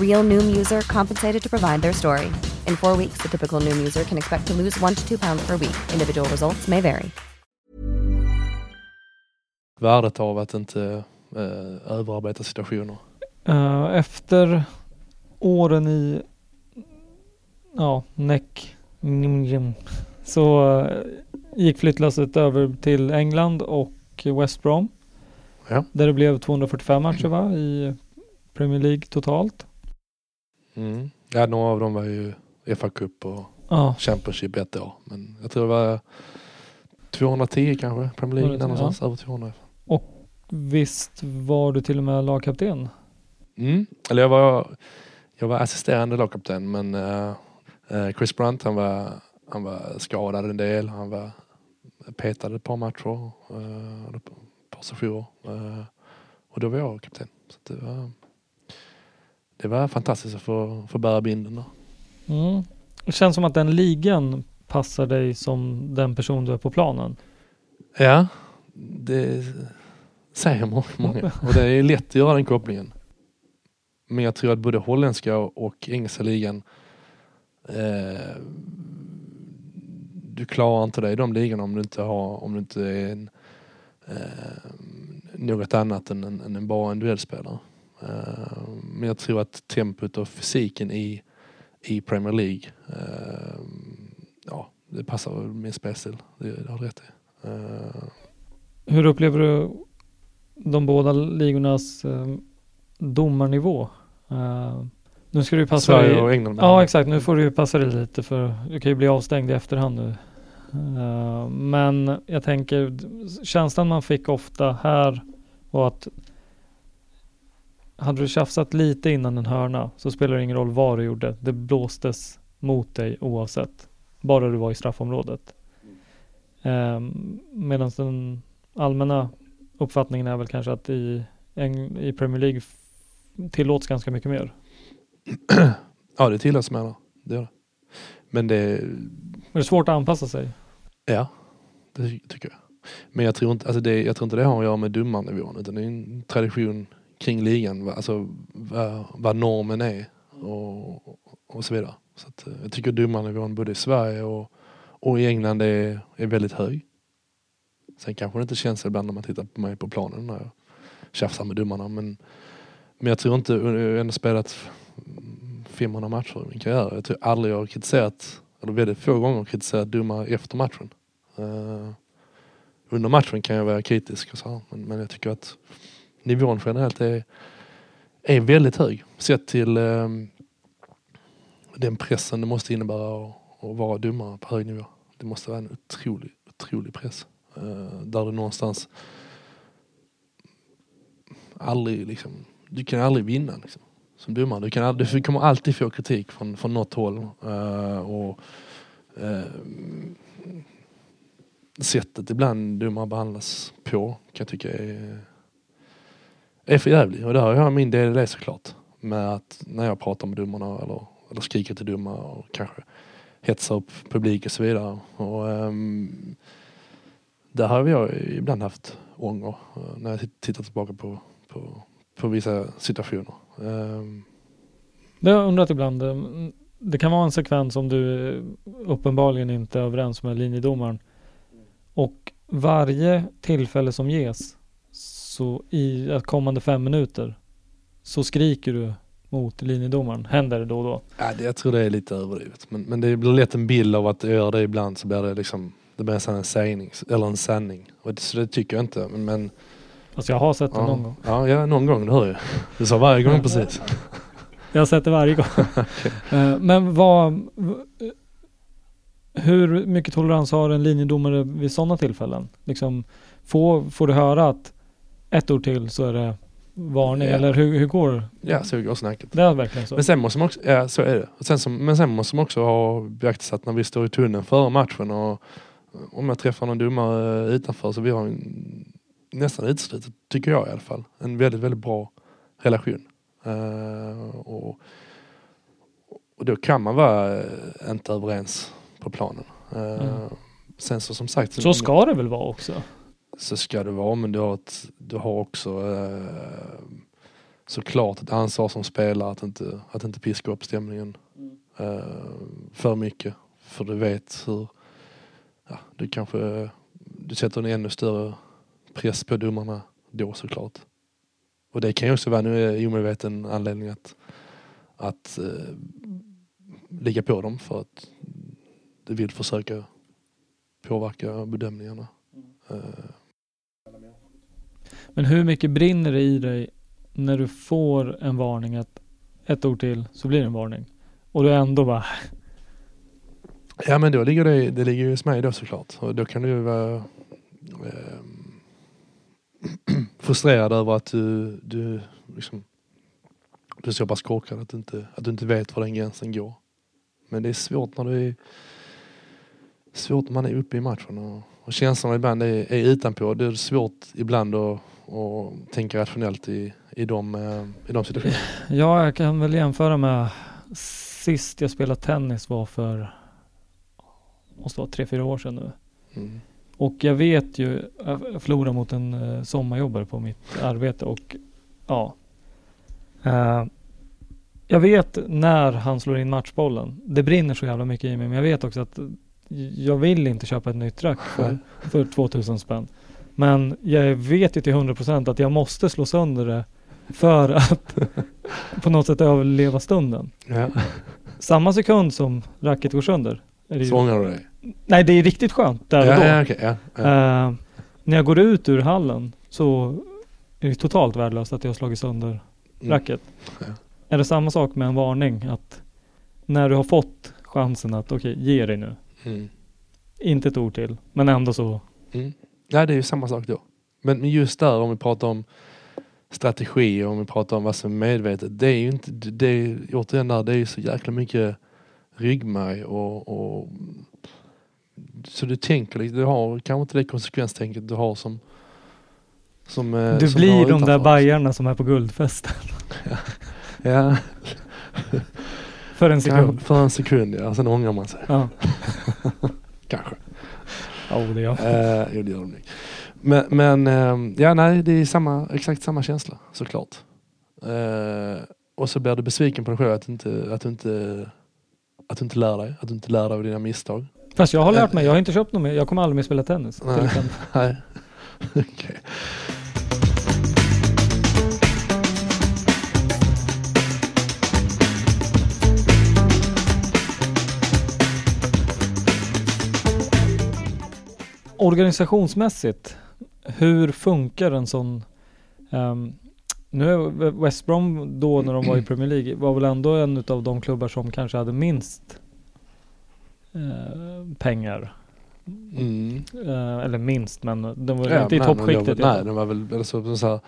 Real Noom user compensated to provide their story. In four weeks, the typical Noom user can expect to lose one to two pounds per week. Individual results may vary. Värdet av att inte eh, överarbeta situationer. Eh, efter åren i ja, näck så eh, gick flyttlasset över till England och West Brom. Ja. Där det blev 245 matcher va? i Premier League totalt. Mm. Ja, några av dem var ju FA Cup och Ja, Championship ett år. Men jag tror det var 210 kanske, Premier League, 210, där någonstans. Över 200. visst var du till och med lagkapten? Mm. Eller jag var, jag var assisterande lagkapten men eh, Chris Brunt han var, han var skadad en del. Han var petad ett par matcher. Uh, ett par sessioner. Och då var jag kapten. Så det, var, det var fantastiskt att få, få bära binden. Då. Mm. Det känns som att den ligan passar dig som den person du är på planen. Ja, det säger må- många. Och det är lätt att göra den kopplingen. Men jag tror att både holländska och engelska ligan eh, du klarar inte det i de ligorna om du inte har, om du inte är en, eh, något annat än än en bara en duellspelare. Eh, men jag tror att tempot och fysiken i, i Premier League, eh, ja, det passar väl min spelstil. Det, det har du rätt i. Eh, Hur upplever du de båda ligornas domarnivå? Nu ska du passa Sverige dig. och England. Ja exakt, nu får du ju passa dig lite för du kan ju bli avstängd i efterhand nu. Men jag tänker känslan man fick ofta här var att hade du tjafsat lite innan en hörna så spelar det ingen roll vad du gjorde. Det blåstes mot dig oavsett. Bara du var i straffområdet. Eh, Medan den allmänna uppfattningen är väl kanske att i, i Premier League tillåts ganska mycket mer. Ja, det tillåts med det gör det. Men det, det är svårt att anpassa sig. ja, det ty- tycker jag. Men jag tror inte, alltså det, jag tror inte det har att göra med domarnivån utan det är en tradition kring ligan, alltså vad, vad normen är och, och så vidare. Så att, eh, jag tycker domarnivån både i Sverige och, och i England är, är väldigt hög. Sen kanske det inte känns ibland när man tittar på mig på planen när jag tjafsar med domarna men, men jag tror inte, eh, jag har ändå spelat 500 matcher i min karriär. Jag tror aldrig jag har kritiserat, eller väldigt få gånger kritiserat domare efter matchen. Uh, under matchen kan jag vara kritisk och så men, men jag tycker att nivån generellt är, är väldigt hög. Sett till eh, den pressen det måste innebära att, vara domare på hög nivå. Det måste vara en otrolig, otrolig press. Eh, där du någonstans aldrig liksom, du kan aldrig vinna liksom, som domare. Du, kan aldrig, du kommer alltid få kritik från, från något håll. eh, och eh, sättet ibland domare behandlas på kan jag tycka är, är för jävlig Och där har jag min del i det såklart. Med att när jag pratar med domarna eller, eller skriker till domare och kanske hetsar upp publik och så vidare. Och, um, där har jag ibland haft ånger eh, när jag tittar tillbaka på, på, på vissa situationer. Um. Det har jag undrat ibland. Ehm, det kan vara en sekvens om du uppenbarligen inte är överens med linjedomaren. Och varje tillfälle som ges så i kommande fem minuter så skriker du mot linjedomaren. Händer det då och då? Ja, det, jag tror det är lite överdrivet. Men, men det blir lätt en bild av att jag gör det ibland så blir det liksom det blir nästan en sägning, eller en sanning. Och det, så det tycker jag inte. Men, men Alltså jag har sett det ja, någon gång. Ja, ja, någon gång, det hör jag. Du sa varje gång precis. Jag har sett det varje gång. Eh, Men vad... hur mycket tolerans har en linjedomare vid sådana tillfällen? Liksom, får, får du höra att ett ord till så är det varning? Ja. Eller hur, hur går Ja, så går snacket. det? är verkligen så? Men sen måste man också, ja så är det. Och sen som, men sen måste man också ha beaktat att när vi står i tunneln före matchen och om jag träffar någon domare utanför så vi har en, nästan uteslutet, tycker jag i alla fall, en väldigt, väldigt bra relation. Eh, och, och då kan man vara eh, inte överens på planen. Eh, Mm. Sen så som sagt Så ska det väl vara också? Så ska det vara men du har, ett, du har också eh, såklart ett ansvar som spelare att inte, att inte piska upp stämningen eh, för mycket. För du vet hur, ja, du kanske, du sätter en ännu större press på domarna då såklart. Och det kan ju också vara en omedveten anledning att, att eh, ligga på dem för att du vill försöka påverka bedömningarna. Eh, men hur mycket brinner det i dig när du får en varning att ett ord till så blir det en varning? Och du ändå bara, Ja men då ligger det, det ligger ju hos mig då såklart. Och då kan du ju vara eh, frustrerad över att du, du liksom du är så pass korkad att du, inte, att du inte vet var den gränsen går. Men det är svårt när du är svårt när man är uppe i matchen och, och känslorna ibland är, är utanpå. Det är svårt ibland att, att tänka rationellt i, i, de, eh, i de situationerna. ja jag kan väl jämföra med sist jag spelade tennis var för, måste vara tre, fyra år sedan nu. Mm. Och jag vet ju, jag förlorade mot en eh, sommarjobbare på mitt arbete och ja. Eh, jag vet när han slår in matchbollen. Det brinner så jävla mycket i mig men jag vet också att jag vill inte köpa ett nytt rack för, för 2000 spänn. Men jag vet ju till 100% att jag måste slå sönder det för att på något sätt överleva stunden. Ja. Samma sekund som racket går sönder. Är det ångrar du dig? nej det är riktigt skönt där och Ja, då. ja, okej, ja. Eh, när jag går ut ur hallen så är det totalt värdelöst att jag har slagit sönder Mm. racket. Är det samma sak med en varning? Att när du har fått chansen att okej, ge dig nu. Mm. Inte ett ord till, men ändå så. Mm. Nej, det är ju samma sak då. Men, men just där om vi pratar om strategi och om vi pratar om vad som är medvetet. Det är ju inte, det, det är, återigen där, det är ju så jäkla mycket ryggmärg och, och så du tänker lite, du har kanske inte det konsekvenstänket du har som som, eh, Du som blir de där bajarna som är på guldfesten. Ja, För en kanske sekund. för en sekund ja, sen ångrar man sig. Ja, Kanske. Ja det gör Eh, jo, det gör de nog. Men, men ehm, ja, nej, det är samma, exakt samma känsla såklart. Eh, och så blir du besviken på dig själv att du inte, att du inte, att du inte lär dig, att du inte lär dig av dina misstag. Fast jag har lärt mig, jag har inte köpt något mer. Jag kommer aldrig mer spela tennis. Nej. Nej. Organisationsmässigt, hur funkar en sån ehm, nu är West Brom då när de var i Premier League var väl ändå en av de klubbar som kanske hade minst eh, pengar. Mm. Eh, eller minst men de var Ja, inte i nej, toppskiktet. Nej, de var väl, eller så, så här,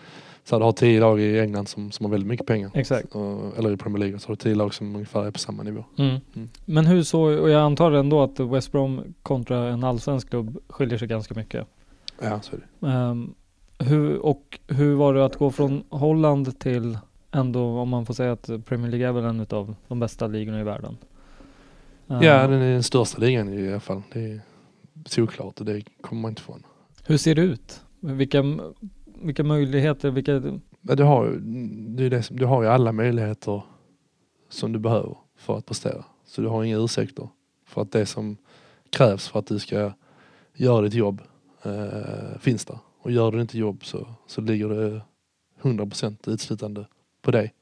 så du har tio lag i England som, som har väldigt mycket pengar. Exakt. Och, eller i Premier League, så har du tio lag som ungefär är på samma nivå. Mm. Mm. Men hur så, och jag antar ändå att West Brom kontra en allsvensk klubb skiljer sig ganska mycket. Ja, så är det. Ehm, hur, och hur var det att gå från Holland till ändå, om man får säga att Premier League är väl en av de bästa ligorna i världen? Ehm, Ja, den är den största ligan i alla fall. Det är såklart och det kommer man inte ifrån. Hur ser det ut? Vilka, vilka möjligheter, vilka... Men du har, ju- det är det, som- du har ju alla möjligheter som du behöver för att prestera. Så du har inga ursäkter. För att det som krävs för att du ska göra ditt jobb eh, finns där. Och gör du inte jobb så, så ligger det 100% utslutande på dig.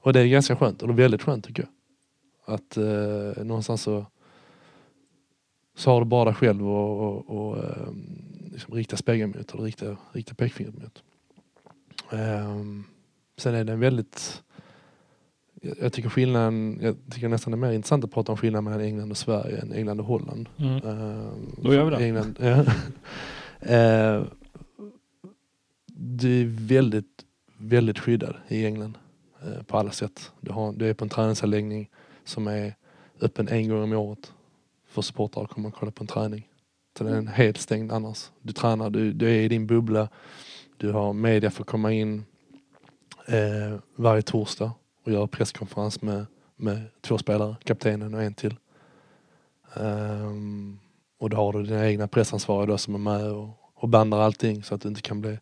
Och det är ganska skönt, och det är väldigt skönt tycker jag. Att eh, någonstans så, så har du bara dig själv och, och, och eh, liksom rikta spegeln mot, eller rikta, rikta pekfingret mot. Ehm, sen är det en väldigt jag, jag tycker skillnaden, jag tycker nästan det är mer intressant att prata om skillnaden mellan England och Sverige än England och Holland. Mm. Eh, Då gör vi det. England, ja. Eh, du är väldigt, väldigt skyddad i England eh, på alla sätt. Du, har, du är på en träningsanläggning som är öppen en gång om året för supportrar att komma och kolla på en träning. Så den är helt stängd annars. Du tränar, du, du är i din bubbla. Du har media för att komma in eh, varje torsdag och göra presskonferens med, med två spelare, kaptenen och en till. Ehm, och då har du dina egna pressansvariga då som är med och, och bandar allting så att du inte kan bli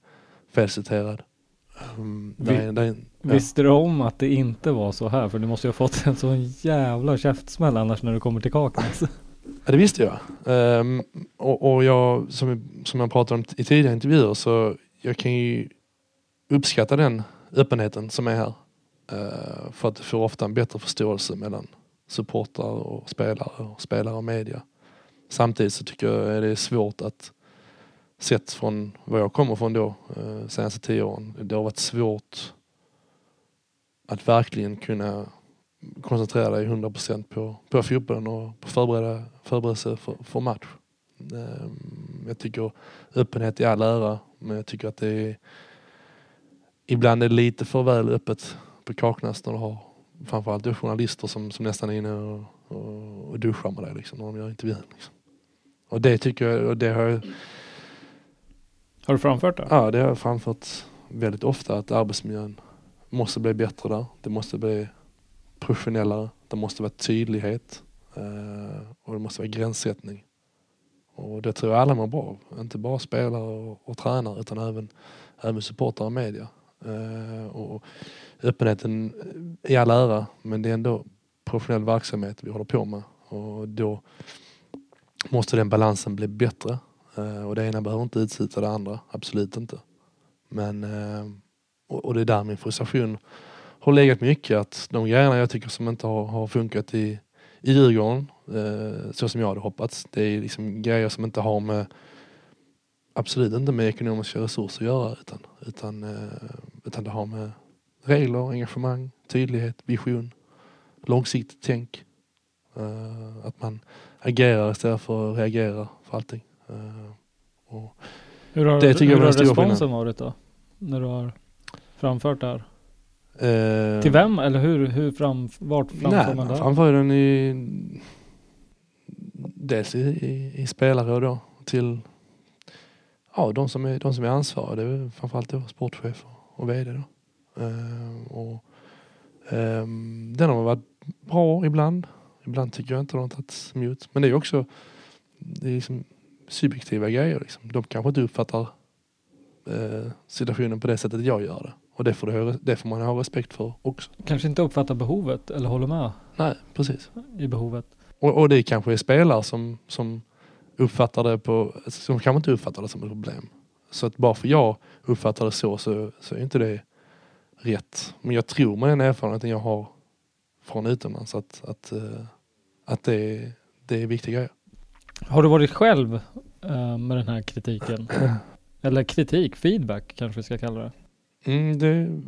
felciterad. Um, Vi- det är- det är- ja. Visste du om att det inte var så här? För du måste ju ha fått en sån jävla käftsmäll annars när du kommer till Kaknäs. Ja, det visste jag. Um, och, och jag, som, som jag pratade om i tidigare intervjuer, så jag kan ju uppskatta den öppenheten som är här. Uh, för att du får ofta en bättre förståelse mellan supportrar och spelare och spelare och media. Samtidigt så tycker jag det är svårt att, sett från var jag kommer från då, uh, senaste tio åren, det har varit svårt att verkligen kunna koncentrera dig 100% på, på fotbollen och på förbereda, förberedelse för, för match. Ehm, Jag tycker öppenhet i all ära, men jag tycker att det är ibland är det lite för väl öppet på Kaknäs när du har framförallt journalister som, som nästan är inne och, och, och duschar med dig liksom, när de gör intervjun. Liksom. Och det tycker jag, och det har jag, Har du framfört det? ja, det har jag framfört väldigt ofta att arbetsmiljön måste bli bättre där. Det måste bli professionellare. Det måste vara tydlighet Eh, och det måste vara gränssättning. Och det tror jag alla mår bra av. Inte bara spelare och, och tränare utan även, även supportrar och media. Eh, och öppenheten i all ära men det är ändå professionell verksamhet vi håller på med. Och då måste den balansen bli bättre. Eh, och det ena behöver inte utesluta det andra, absolut inte. Men, eh, och, och det är där min frustration har legat mycket. Att de grejerna jag tycker som inte har, har funkat i, i Djurgården, eh, så som jag hade hoppats, det är liksom grejer som inte har med absolut inte med ekonomiska resurser att göra utan, utan, eh, utan det har med regler, engagemang, tydlighet, vision, långsiktigt tänk. Eh, att man agerar istället för att reagera för allting. Och Hur har, Det tycker jag hur var har responsen varit då? När du har framfört det här? Eh, Till vem eller hur, hur fram, vart framför man det? framför den i dels i, i, i spelare då till ja, de, som är, de som är ansvariga. Det är framförallt då sportchef och, och VD då. Eh, och, ehm, den har varit bra ibland. Ibland tycker jag inte de har tagit emot. Men det är också det är liksom subjektiva grejer. Liksom. De kanske inte uppfattar eh, situationen på det sättet jag gör det. Och det får, du, det får man ha respekt för också. Kanske inte uppfattar behovet eller håller med Nej, precis. i behovet. Och, och det kanske är spelare som, som uppfattar det på, som kanske inte uppfattar det som ett problem. Så att bara för jag uppfattar det så, så, så är inte det rätt. Men jag tror med den erfarenheten jag har från utomlands att, att, eh, att det, är, det är viktiga grejer. Har du varit själv eh, med den här kritiken? eller kritik, feedback kanske vi ska kalla det. Mm, det är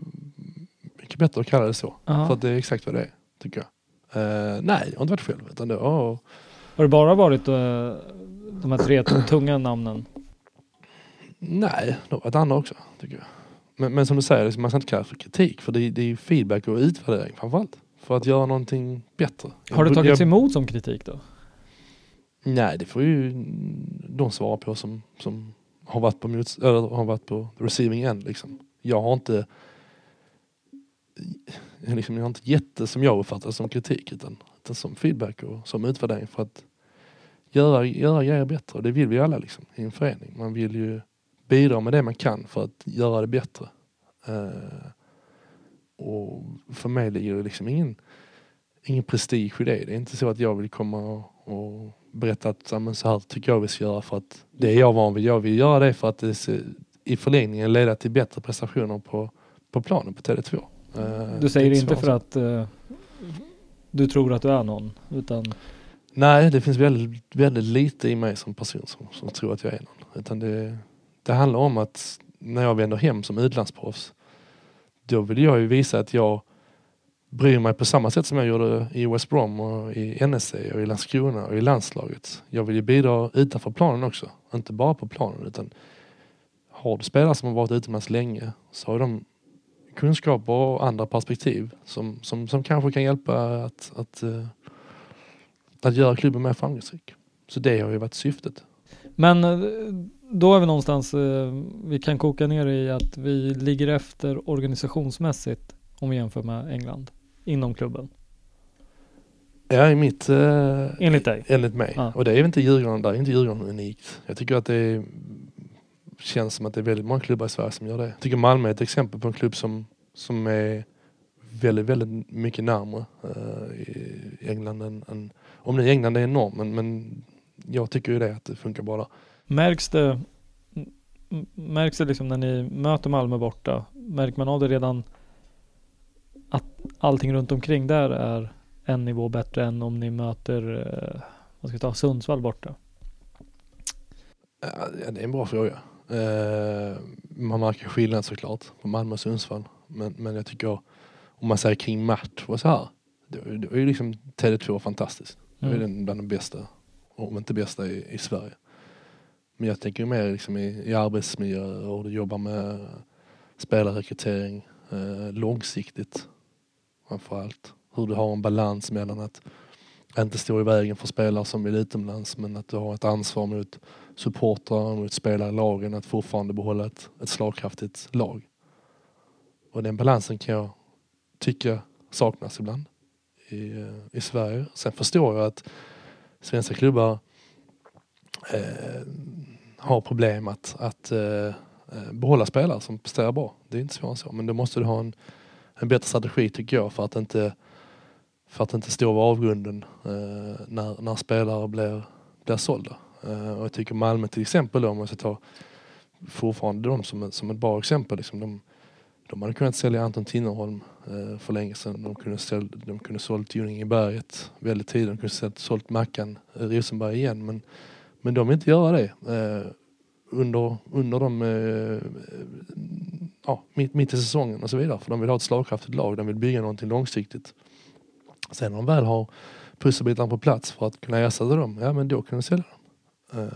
mycket bättre att kalla det så. Ja. För att det är exakt vad det är, tycker jag. Eh, nej, jag har inte varit själv. Utan det, oh, Har det bara varit eh, de här tre tunga namnen? Nej, det har varit andra också tycker jag. Men, men som du säger, liksom, man ska inte kalla det för kritik för det, är- det är feedback och utvärdering framförallt. För att göra någonting bättre. Har det tagits emot som kritik då? Nej, det får ju de svara på som, som har, varit på eller har varit på receiving end. Liksom. Jag har inte liksom, jag har inte gett det som jag uppfattar som kritik utan, utan som feedback och som utvärdering för att göra, göra grejer bättre. Och det vill vi alla liksom, i en förening. Man vill ju bidra med det man kan för att göra det bättre. Uh, och för mig ligger det liksom ingen, ingen prestige i det. Det är inte så att jag vill komma och, och berätta att så här tycker jag vi ska göra för att det är jag van vid. Jag vill göra det för att det se- i förlängningen leda till bättre prestationer på, på planen på Tele2. Eh, Du säger det inte för att eh, du tror att du är någon, utan Nej, det finns väldigt, väldigt lite i mig som person som, som tror att jag är någon. Utan det, det handlar om att när jag vänder hem som utlandsproffs, då vill jag ju visa att jag bryr mig på samma sätt som jag gjorde i West Brom och i NSC och i Landskrona och i landslaget. Jag vill ju bidra utanför planen också. Inte bara på planen utan har du spelare som har varit utomlands länge så har de kunskaper och andra perspektiv som, som, som kanske kan hjälpa att, att, uh, att göra klubben mer framgångsrik. Så det har ju varit syftet. Men eh, då är vi någonstans, uh, vi kan koka ner i att vi ligger efter organisationsmässigt om vi jämför med England inom klubben. Ja, i mitt... Enligt dig? Enligt mig. Ja. Och det är inte Djurgården, där är inte Djurgården unikt. Jag tycker att det är, känns som att det är väldigt många klubbar i Sverige som gör det. Jag tycker Malmö är ett exempel på en klubb som, som är väldigt, väldigt mycket närmare uh, i England än, än, om i England är enormt men, men jag tycker ju det att det funkar där. Märks det, märks det liksom när ni möter Malmö borta? Märker man av det redan att allting runt omkring där är en nivå bättre än om ni möter, eh, vad ska jag ta, Sundsvall borta? Ja, det är en bra fråga. Eh, man märker skillnad såklart på Malmö och Sundsvall. Men, men jag tycker om man säger kring match och så här. Då, då är ju liksom Tele2 fantastiskt. Mm. Det är den bland de bästa, om inte bästa i, i Sverige. Men jag tänker mer liksom i, i arbetsmiljö och du jobbar med spelarrekrytering eh, långsiktigt framförallt. Hur du har en balans mellan att inte stå i vägen för spelare som vill utomlands men att du har ett ansvar mot supportrar, mot spelare i lagen att fortfarande behålla ett, ett slagkraftigt lag. Och den balansen kan jag tycka saknas ibland i, eh, i Sverige. Sen förstår jag att svenska klubbar eh, har problem att, att eh, eh behålla spelare som presterar bra. Det är inte svårare än så. Men då måste du ha en en bättre strategi tycker jag för att inte, för att inte stå vid avgrunden eh, när, när spelare blir, blir sålda. Eh, och jag tycker Malmö till exempel då, om jag ska ta fortfarande dem som, som ett bra exempel. Liksom, de, de hade kunnat sälja Anton Tinnerholm eh, för länge sedan. De kunde, ställ, de kunde sålt Juning i berget väldigt tidigt. De kunde sålt, sålt Mackan eh, Rosenberg igen. Men, men de vill inte göra det. Eh, under, under de eh, ja, mitt, mitt i säsongen och så vidare. För de vill ha ett slagkraftigt lag, de vill bygga någonting långsiktigt. Sen när de väl har pusselbitarna på plats för att kunna ersätta dem, ja men då kan de sälja dem. Uh,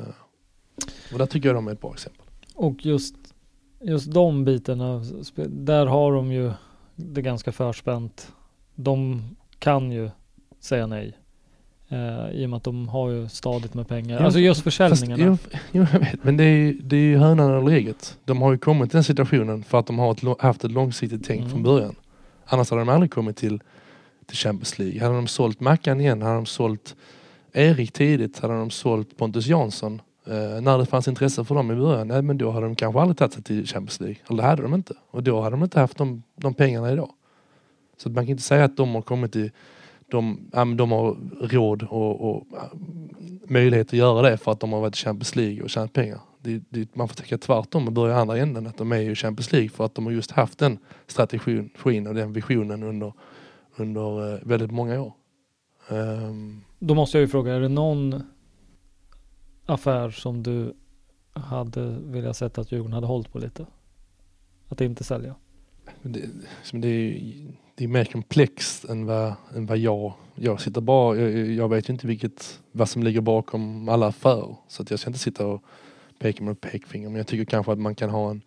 och där tycker jag de är ett bra exempel. Och just, just de bitarna, där har de ju det ganska förspänt. De kan ju säga nej. Uh, I och med att de har ju stadigt med pengar. Ja, alltså just försäljningarna. Fast, jo, jag vet, men det är ju det är hönan eller ägget. De har ju kommit till den situationen för att de har ett, haft ett långsiktigt tänk mm. från början. Annars hade de aldrig kommit till, till Champions League. Hade de sålt Mackan igen, hade de sålt Erik tidigt, hade de sålt Pontus Jansson Eh, när det fanns intresse för dem i början, nej, men då hade de kanske aldrig tagit sig till Champions League. Eller det hade de inte. Och då hade de inte haft de, de pengarna idag. Så man kan inte säga att de har kommit i de, de har råd och, och, möjlighet att göra det för att de har varit i Champions League och tjänat pengar. Det, det, man får tänka tvärtom och börja andra änden. Att de är i Champions League för att de har just haft den strategin och den visionen under, under eh, väldigt många år. Um, då måste jag ju fråga, är det någon affär som du hade velat sett att Djurgården hade hållit på lite? Att inte sälja? Det, det är det är mer komplext än vad, än vad jag... Jag sitter bara... Jag, jag vet inte vilket, vad som ligger bakom alla affärer. Så att jag ska inte sitta och peka med pekfinger. Men jag tycker kanske att man kan ha en,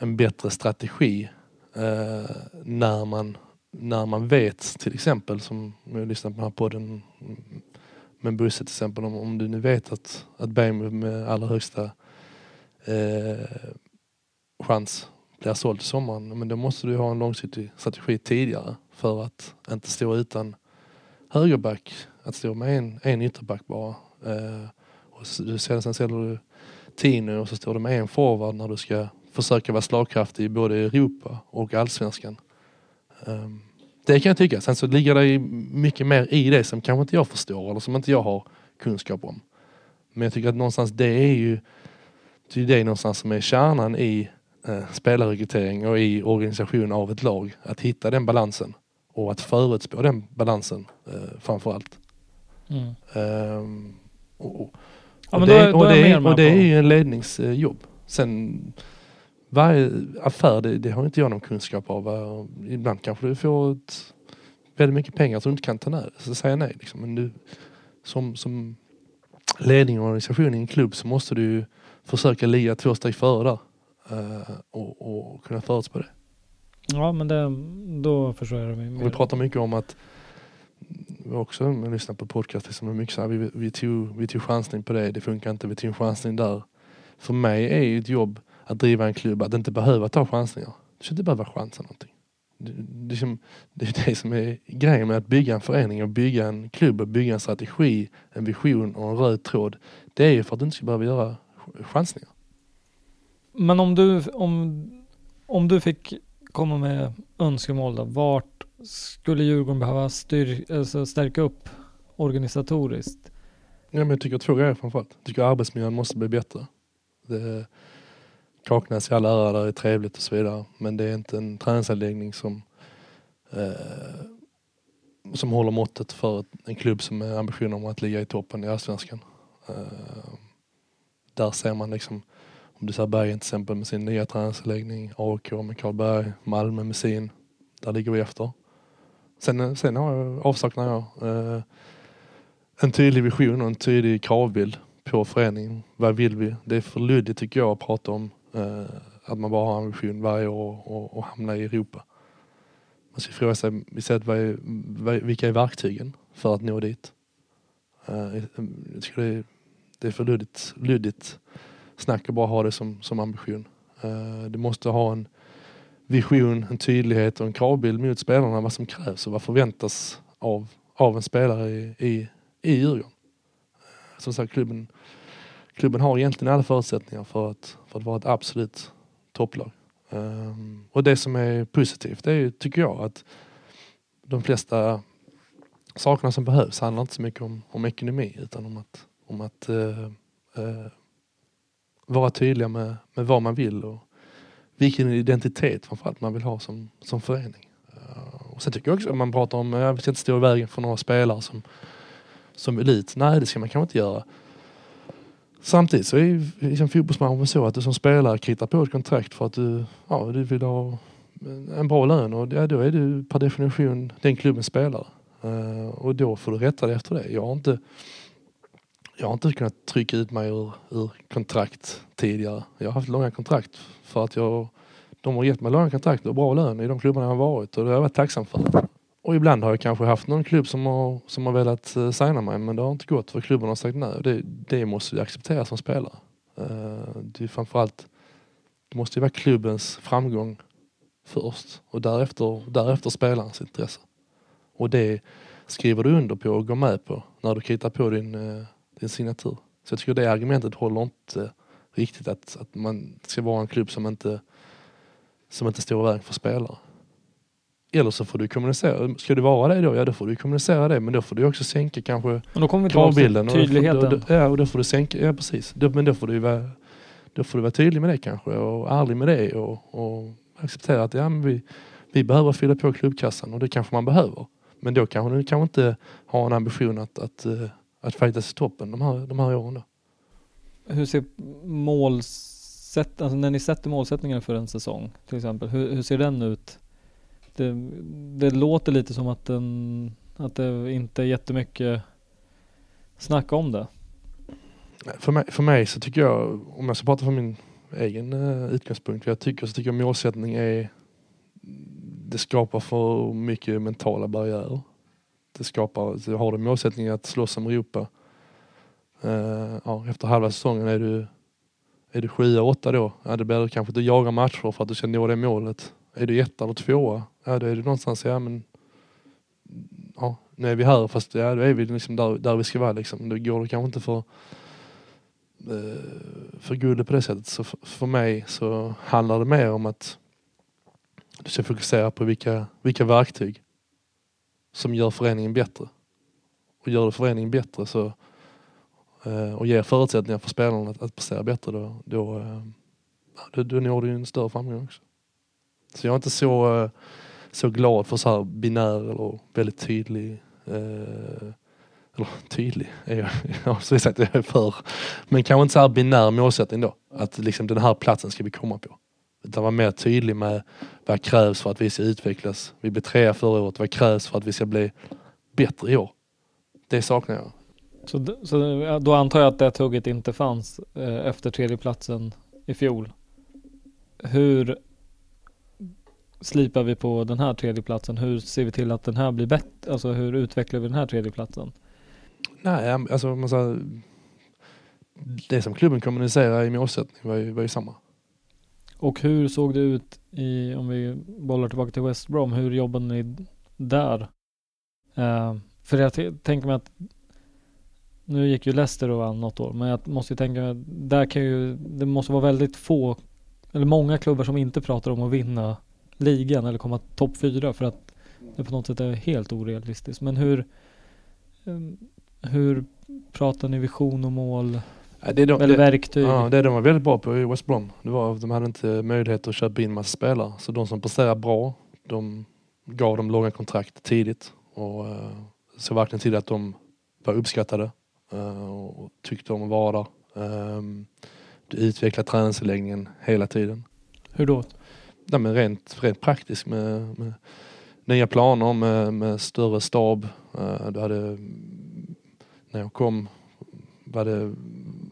en bättre strategi eh, när, man, när man vet till exempel, som jag lyssnar på den här podden med Bosse till exempel, om, om du nu vet att, att BMW med allra högsta eh, chans blir såld till sommaren, men då måste du ha en långsiktig strategi tidigare för att inte stå utan högerback, att stå med en, en ytterback bara. Eh, och sen, sen säljer du Tino och så står du med en forward när du ska försöka vara slagkraftig i både Europa och allsvenskan. Um, det kan jag tycka. Sen så ligger det mycket mer i det som kanske inte jag förstår eller som inte jag har kunskap om. Men jag tycker att någonstans det är ju det är det någonstans som är kärnan i eh, spelarrekrytering och i organisation av ett lag. Att hitta den balansen och att förutspå den balansen eh, framförallt. Mm. Um, och, och, och, det, är ju en ledningsjobb. Sen varje affär, det, det har inte jag någon kunskap av. Och Ibland kanske du får ett, väldigt mycket pengar som du inte kan ta nej, så säga nej. Liksom. Men du, som, som ledning och organisation i en klubb så måste du försöka ligga två steg före där. eh, och, och kunna förutspå det. Ja, men det, då förstår jag det Och vi pratar mycket om att vi också, när jag lyssnar på podcast, liksom, mycket så här, vi, vi, tog, vi tog chansning på det, det funkar inte, vi tog en chansning där. För mig är ju ett jobb att driva en klubb, att inte behöva ta chansningar. Du ska inte behöva chansa någonting. Det, det, är som, det är det som är grejen med att bygga en förening och bygga en klubb och bygga en strategi, en vision och en röd tråd. Det är ju för att du inte ska behöva göra ch- chansningar. Men om du, om, om du fick komma med önskemål då, vart skulle Djurgården behöva styr, alltså stärka upp organisatoriskt? Ja, men jag tycker två grejer framförallt. Jag tycker arbetsmiljön måste bli bättre. Det, Kaknäs i all ära, där är trevligt och så vidare. Men det är inte en träningsanläggning som, eh, som håller måttet för en klubb som är ambitionen om att ligga i toppen i Allsvenskan. Eh, där ser man liksom, om du ser Bergen till exempel med sin nya träningsanläggning, AIK med Karlberg, Malmö med sin. Där ligger vi efter. Sen, sen har jag, avsaknar jag eh, en tydlig vision och en tydlig kravbild på föreningen. Vad vill vi? Det är för luddigt tycker jag att prata om Eh, att man bara har ambition varje år och, och hamna i Europa. Man ska fråga sig istället vad är, vad, vilka är verktygen för att nå dit? Eh, eh, jag tycker det är, det är för luddigt, luddigt snack att bara ha det som, som ambition. Du måste ha en vision, en tydlighet och en kravbild mot spelarna vad som krävs och vad förväntas av, av en spelare i, i, i Djurgården. Som sagt, klubben, klubben har egentligen alla förutsättningar för att, för att vara ett absolut topplag. Um, och det som är positivt det är tycker jag, att de flesta sakerna som behövs handlar inte så mycket om, om ekonomi utan om att, om att uh, uh, vara tydliga med, med vad man vill och vilken identitet framförallt man vill ha som, som förening. Uh, och sen tycker jag också att man pratar om, jag vill inte stå i vägen för några spelare som, som elit. Nej, det ska man kanske inte göra. Samtidigt så är liksom fotbollsmatchen så att du som spelare kritar på ett kontrakt för att du, ja, du vill ha en bra lön och ja, då är du per definition den klubbens spelare. Uh, och då får du rätta dig efter det. Jag har inte, jag har inte kunnat trycka ut mig ur, ur kontrakt tidigare. Jag har haft långa kontrakt för att jag, de har gett mig långa kontrakt och bra lön i de klubbarna jag har varit och det har jag varit tacksam för. Och ibland har jag kanske haft någon klubb som har, som har velat uh, signa mig men det har inte gått för klubben har sagt nej. Det, det måste vi acceptera som spelare. Uh, det är framförallt, det måste ju vara klubbens framgång först och därefter, därefter spelarens intresse. Och det skriver du under på och går med på när du kritar på din, uh, din signatur. Så jag tycker det argumentet håller inte riktigt att, att man ska vara en klubb som inte, som inte står i vägen för spelare. Eller så får du kommunicera. Ska du vara det då? Ja då får du kommunicera det. Men då får du också sänka kanske Men då kommer vi kravbilden. och då tydligheten. Då, ja och då får du sänka, ja precis. Då, men då får du vara, då får du vara tydlig med det kanske och ärlig med det och, och acceptera att ja, men vi, vi behöver fylla på klubbkassan och det kanske man behöver. Men då kanske du kanske inte har en ambition att, att, eh, att fightas i toppen de här, de här åren. Då. Hur ser målsätt, alltså när ni sätter målsättningar för en säsong till exempel, hur, hur ser den ut? Det, eh, det låter lite som att, den, att det inte är jättemycket snack om det. För mig, för mig så tycker jag, om jag ska prata från min egen eh, utgångspunkt, jag tycker så tycker jag målsättning är det skapar för mycket mentala barriärer. Det skapar, har du målsättningen att slåss om Europa, eh, ja, efter halva säsongen är du, är du sjua, åtta då, ja, det blir kanske att du jagar matcher för att du ska nå det målet. Är du etta eller tvåa, ja då är du någonstans, ja men ja, nu är vi här fast ja, då är vi liksom där, där vi ska vara liksom. Då går det kanske inte för eh, för guldet på det sättet. Så för, för mig så handlar det mer om att du ska fokusera på vilka, vilka verktyg som gör föreningen bättre. Och gör du föreningen bättre så, eh, och ger förutsättningar för spelarna att, att prestera bättre då, då, eh, då, då når du ju en större framgång också. Så jag är inte så, eh, så glad för så här binär eller väldigt tydlig eh, eller tydlig är jag, jag har sagt jag är för. Men kanske inte så här binär målsättning då. Att liksom den här platsen ska vi komma på. Utan vara mer tydlig med vad krävs för att vi ska utvecklas. Vi blev trea förra året, vad krävs för att vi ska bli bättre i år? Det saknar jag. Så, så då antar jag att det tugget inte fanns eh, efter tredjeplatsen i fjol. Hur slipar vi på den här tredjeplatsen? Hur ser vi till att den här blir bättre? Alltså hur utvecklar vi den här tredjeplatsen? Nej, alltså man sa, det som klubben kommunicerar i målsättning var ju, var ju samma. Och hur såg det ut i, om vi bollar tillbaka till West Brom, hur jobbade ni där? Uh, för jag tänker mig att nu gick ju Leicester och vann något år, men jag måste ju tänka mig där kan ju, det måste vara väldigt få, eller många klubbar som inte pratar om att vinna ligan eller komma topp fyra för att det på något sätt är helt orealistiskt. Men hur, ehm, hur pratar ni vision och mål? Det de, eller verktyg? Ja, det de var väldigt bra på i West Brom, det var att de hade inte möjlighet att köpa in massa spelare. Så de som presterade bra, de gav dem långa kontrakt tidigt och uh, såg verkligen till att de var uppskattade uh, och tyckte om att vara där. Um, du utvecklar träningsanläggningen hela tiden. Hur då? Ja, men rent, rent praktiskt med, med nya planer med, med större stab. Uh, du hade, när jag kom var det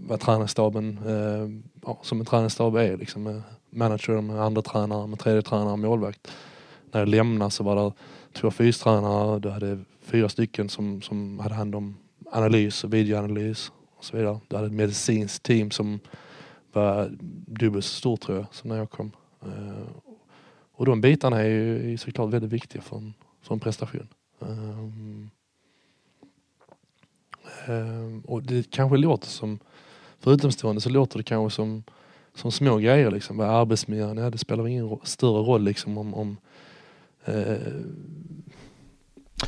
var tränarstaben uh, ja, som en tränarstab är liksom med manager, med andra tränare, med tredje tränare, målvakt. När jag lämnade så var det två fystränare, du hade fyra stycken som, som hade hand om analys och videoanalys och så vidare. Du hade ett medicinskt team som var dubbelt så stort tror jag som när jag kom. Uh, och de bitarna är ju såklart väldigt viktiga för en, för en prestation. Um, um, och det kanske låter som, för utomstående så låter det kanske som, som små grejer liksom. Vad arbetsmiljön är, det spelar ingen större roll liksom om, om uh,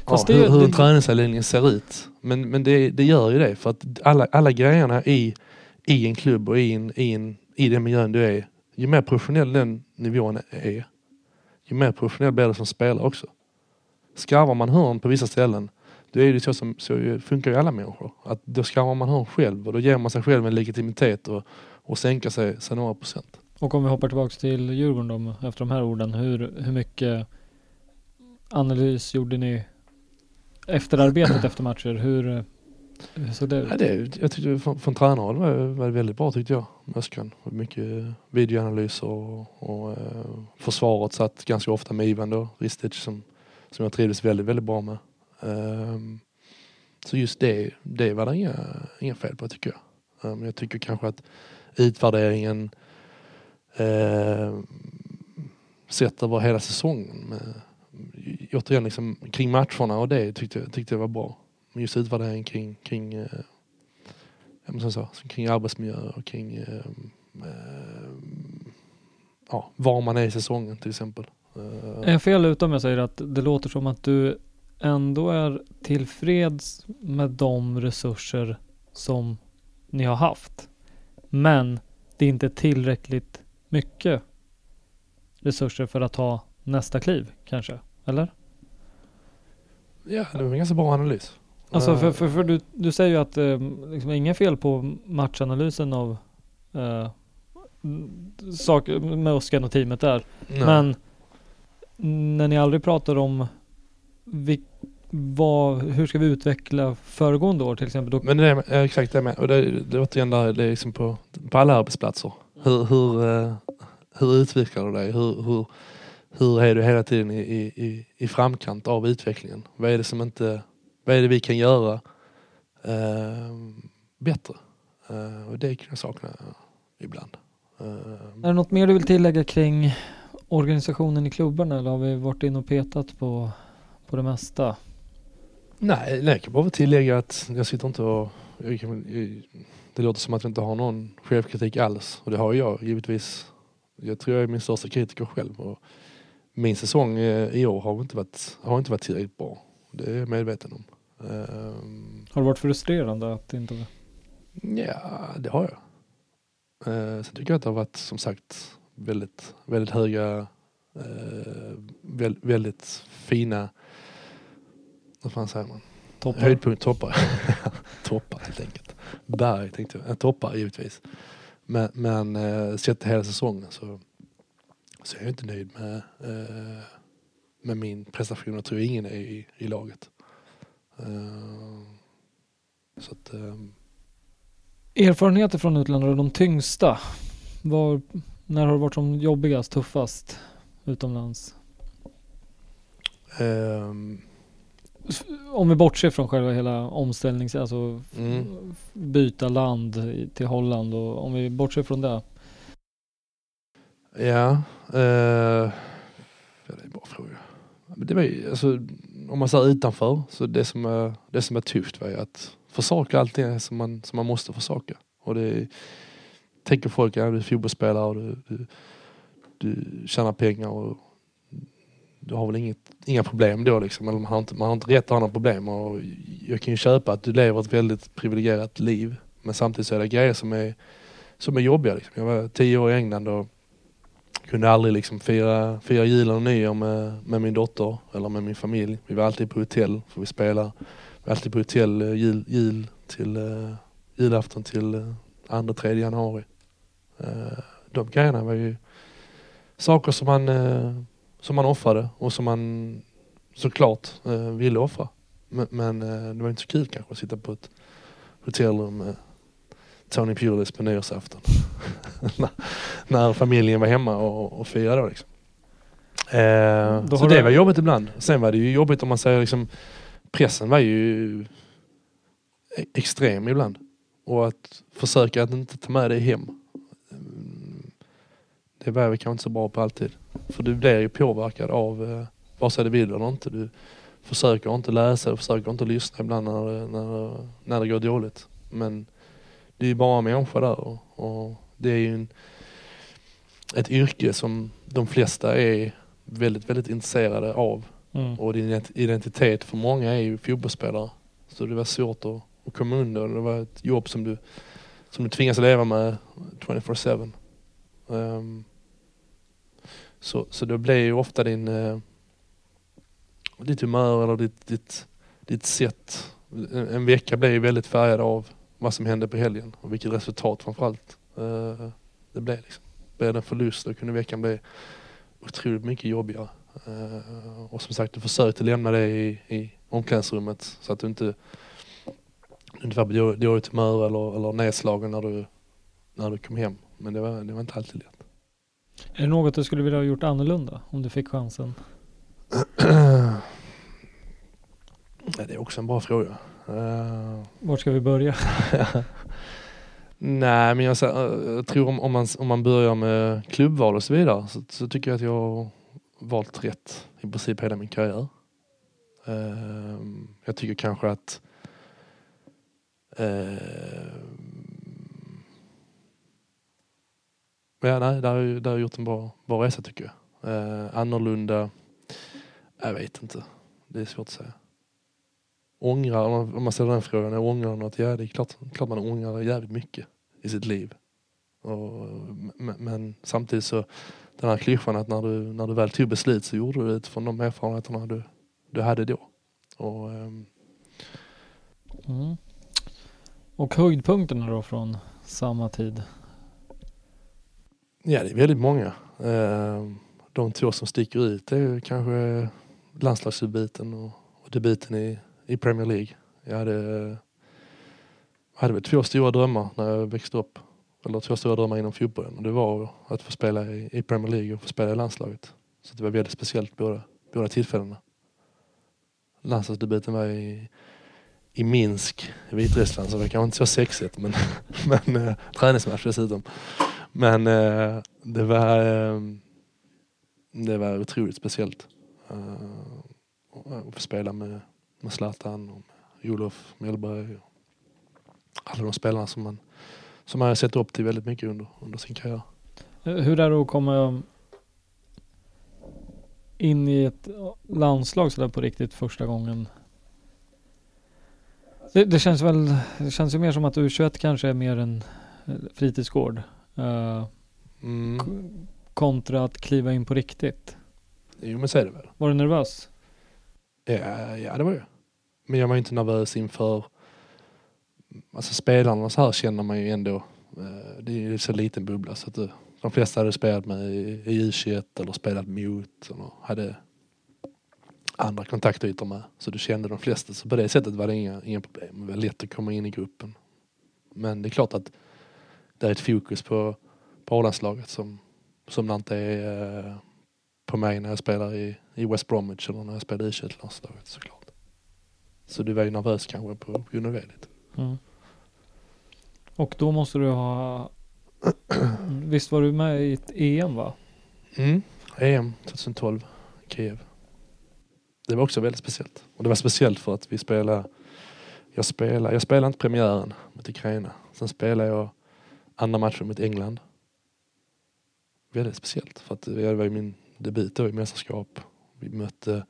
ja, hur, hur en träningsanläggning ser ut. Men, men det, det gör ju det för att alla, alla grejerna i, i en klubb och i, en, i, en, i den miljön du är, ju mer professionell den nivån är, ju mer professionell blir det som spelare också. Skarvar man hörn på vissa ställen, då är det så som så funkar ju alla människor. Att då skarvar man hörn själv och då ger man sig själv en legitimitet och, och sänker sig, sig några procent. Och om vi hoppar tillbaka till Djurgården då, efter de här orden. Hur, hur mycket analys gjorde ni efter arbetet efter matcher? Hur, så det? Ja, det, jag tyckte från, från tränarhåll var, var det väldigt bra tyckte jag. Öskan. Mycket videoanalyser och, och eh, försvaret satt ganska ofta med Ivan då, Ristic som, som jag trivdes väldigt, väldigt bra med. Um, så just det, det var det inga, inga fel på tycker jag. Um, jag tycker kanske att utvärderingen uh, sett över hela säsongen med, återigen liksom, kring matcherna och det tyckte, tyckte jag var bra. Men just utvärdering kring, kring, uh, som så, kring arbetsmiljö och kring uh, ja, var man är i säsongen till exempel. Är jag fel ute om jag säger att det låter som att du ändå är tillfreds med de resurser som ni har haft. Men det är inte tillräckligt mycket resurser för att ta nästa kliv kanske, eller? Ja, det var en ganska bra analys. Alltså för, för, för du, du säger ju att eh, liksom inga fel på matchanalysen av eh, saker med Oskar och teamet där. Nej. Men när ni aldrig pratar om vi, vad, hur ska vi utveckla föregående år till exempel? Då... Men det är exakt det med. Och det, det är återigen där, det är liksom på, på alla arbetsplatser. Hur, hur, uh, hur utvecklar du dig? Hur, hur, hur är du hela tiden i, i, i framkant av utvecklingen? Vad är det som inte, vad är det vi kan göra uh, bättre? Uh, och det kan jag sakna ibland. är det något mer du vill tillägga kring organisationen i klubben eller har vi varit in och petat på, på det mesta? Nej, jag kan bara tillägga att jag sitter inte och... Kan, det låter som att jag inte har någon självkritik alls och det har jag givetvis. Jag tror jag är min största kritiker själv och min säsong eh, i år har inte varit, har inte varit tillräckligt bra. Det är jag medveten om. Um, har det varit frustrerande att inte... Ja, det har jag. Uh, sen tycker jag att det har varit som sagt väldigt, väldigt höga, uh, väldigt, väldigt fina vad fan säger man? Toppar. Höjdpunkt, toppar. toppar helt enkelt. Berg tänkte jag. Toppar givetvis. Men, men eh, sett hela säsongen så så är jag inte nöjd med, eh, med min prestation. Jag tror ingen är i, i laget. Eh, så att, eh, Erfarenheter från utlandet och de tyngsta. Var, när har det varit som jobbigast, tuffast utomlands? ehm, Om vi bortser från själva hela omställnings, alltså Mm. byta land till Holland och om vi bortser från det. Ja, ja, det är en bra fråga. Det var ju, alltså, om man ser utanför, så det som är, det som är tufft var ju att försaka allt det som man, som man måste försaka. Och det tänker folk, ja du är fotbollsspelare och du, du, du tjänar pengar och du har väl inget, inga problem då liksom. Eller man, har inte, man har inte rätt att ha några problem. Och jag kan ju köpa att du lever ett väldigt privilegierat liv. Men samtidigt så är det grejer som är, som är jobbiga. Liksom. Jag var tio år i England och kunde aldrig liksom fira, fira jul och nyår med, med min dotter eller med min familj. Vi var alltid på hotell för vi spelar. Vi var alltid på hotell eh, jul, jul till uh, julafton till uh, andra, tredje januari. Uh, de grejerna var ju saker som man, uh, som man offrade och som man såklart uh, ville offra. Men, men det var inte så kul kanske att sitta på ett hotellrum Tony Pulis på nyårsafton. när, familjen var hemma och, och firade då liksom. Eh, Då så det du- var jobbigt ibland. Sen var det ju jobbigt om man säger liksom pressen var ju e- extrem ibland. Och att försöka att inte ta med dig hem. Mm, Det var vi kanske inte så bra på alltid. För du blir ju påverkad av eh, vare sig du vill eller inte. Du försöker inte läsa och försöker inte lyssna ibland när, det- när, det- när det går dåligt. Men det är ju bara människor där och, och det är ju en, ett yrke som de flesta är väldigt, väldigt intresserade av. Mm. Och din ident- identitet för många är ju fotbollsspelare. Så det var svårt att, att komma undan. Det var ett jobb som du, som du tvingas leva med 24-7. Ehm, så, så det blir ju ofta din, uh, ditt humör eller ditt, ditt, ditt sätt. En, en vecka blir ju väldigt färgad av vad som hände på helgen och vilket resultat framförallt uh, det blev. Liksom. Blev det en förlust då kunde veckan bli otroligt mycket jobbigare. Eh, och som sagt, du försökte lämna det i, i omklädningsrummet så att du inte, var på då- dåligt humör eller, eller nedslagen när du, när du kom hem. Men det var, det var inte alltid lätt. Är det något du skulle vilja ha gjort annorlunda om du fick chansen? det är också en bra fråga. Eh, Var ska vi börja? Nej, men jag, jag tror om, om, man, om man börjar med klubbval och så vidare så, så tycker jag att jag har valt rätt i princip hela min karriär. Ehm, jag tycker kanske att ehm, Ja, nej, där har jag, där har jag gjort en bra, bra resa tycker jag. Uh, annorlunda, jag vet inte. Det är svårt att säga. Ångrar, om man, ställer den frågan, jag ångrar något? Ja, det är klart, klart man ångrar jävligt mycket i sitt liv. Och, men, men samtidigt så, den här klyschan att när du, när du väl tog beslut så gjorde du det utifrån de erfarenheterna du, du hade då. Och, ehm, Mm. Och höjdpunkterna då från samma tid? Ja, det är väldigt många. Eh, De två som sticker ut är kanske landslagsdebuten och, och debuten i, i Premier League. Jag hade, jag hade väl två stora drömmar när jag växte upp. Eller två stora drömmar inom fotbollen. Och det var att få spela i, i Premier League och få spela i landslaget. Så det var väldigt speciellt båda, båda tillfällena. Landslagsdebuten var i, i Minsk, i Vitryssland, så det var kanske inte så sexigt men, men äh, träningsmatch dessutom. Men äh, det var äh, det var otroligt speciellt. Eh, att få spela med, med Zlatan och med Olof Mellberg. Och alla de spelarna som man, som man har sett upp till väldigt mycket under, under sin karriär. Hur är det att komma in i ett landslag sådär på riktigt första gången? Det, det känns väl, det känns ju mer som att U21 kanske är mer en eh, fritidsgård. eh, Mm. kontra att kliva in på riktigt. Jo men så är det väl. Var du nervös? Ja, ja det var jag. Men jag var inte nervös inför alltså spelarna så här känner man ju ändå. Eh, det är ju så liten bubbla så att det de flesta hade spelat med i, U21 eller spelat mot eller hade andra kontaktytor med. Så du kände de flesta. Så på det sättet var det inga, inga problem. Det var lätt att komma in i gruppen. Men det är klart att det är ett fokus på, på A-landslaget som, som det inte är eh, på mig när jag spelar i, i West Bromwich eller när jag spelar i U21-landslaget såklart. Så du var ju nervös kanske på grund av det lite. Mm. Och då måste du ha... Visst var du med i ett EM va? Mm. EM 2012, Kiev. Det var också väldigt speciellt. Och det var speciellt för att vi spelade... Jag spelade, jag spelade inte premiären mot Ukraina. Sen spelade jag andra matchen mot England. Väldigt speciellt för att det var ju min debut då i mästerskap. Vi mötte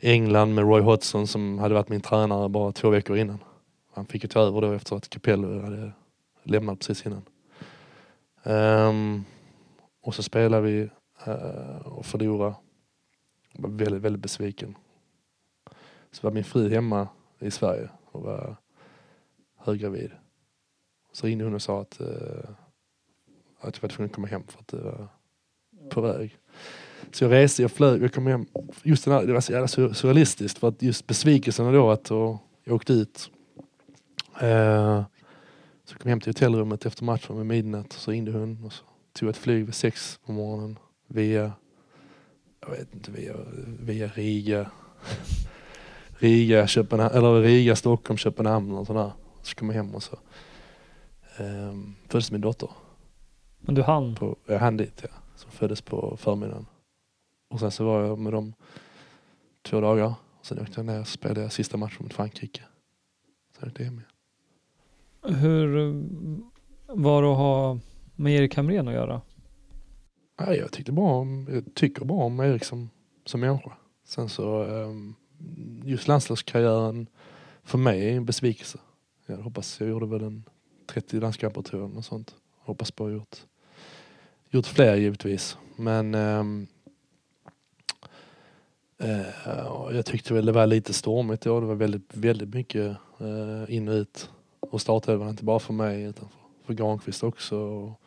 England med Roy Hodgson som hade varit min tränare bara två veckor innan. Han fick ju ta över då efter att Capello hade lämnat precis innan. Um, och så spelade vi uh, och förlorade. Jag var väldigt, väldigt besviken. Så var min fru hemma i Sverige och var höggravid. Så ringde hon och sa att, uh, att jag var tvungen att komma hem för att det var på väg. Så jag reste, jag flög, jag kom hem. Just den här, det var så jävla surrealistiskt för att just besvikelsen då att och jag åkte ut. Uh, så kom jag hem till hotellrummet efter matchen med midnatt. Så ringde hon och så tog ett flyg vid sex på morgonen via, jag vet inte, via, via Riga. Riga, Köpenhamn, eller Riga, Stockholm, Köpenhamn och sådär. Så kom jag hem och så um, föddes min dotter. Men du hann? På, jag hann dit ja. Som föddes på förmiddagen. Och sen så var jag med dem två dagar. Sen åkte jag ner och spelade sista matchen mot Frankrike. Sen åkte jag hem igen. Hur var det att ha med Erik Hamrén att göra? Ja, jag tyckte bra om, jag tycker bra om Erik som, som människa. Sen så um, just landslagskarriären för mig är en besvikelse. Jag hoppas jag gjorde väl en 30 landskamper tror jag, och sånt. Hoppas på att gjort, gjort fler givetvis. Men Eh, jag tyckte väl det var lite stormigt då. Det var väldigt, väldigt mycket eh, in och ut och startelvan inte bara för mig utan för, för Granqvist också och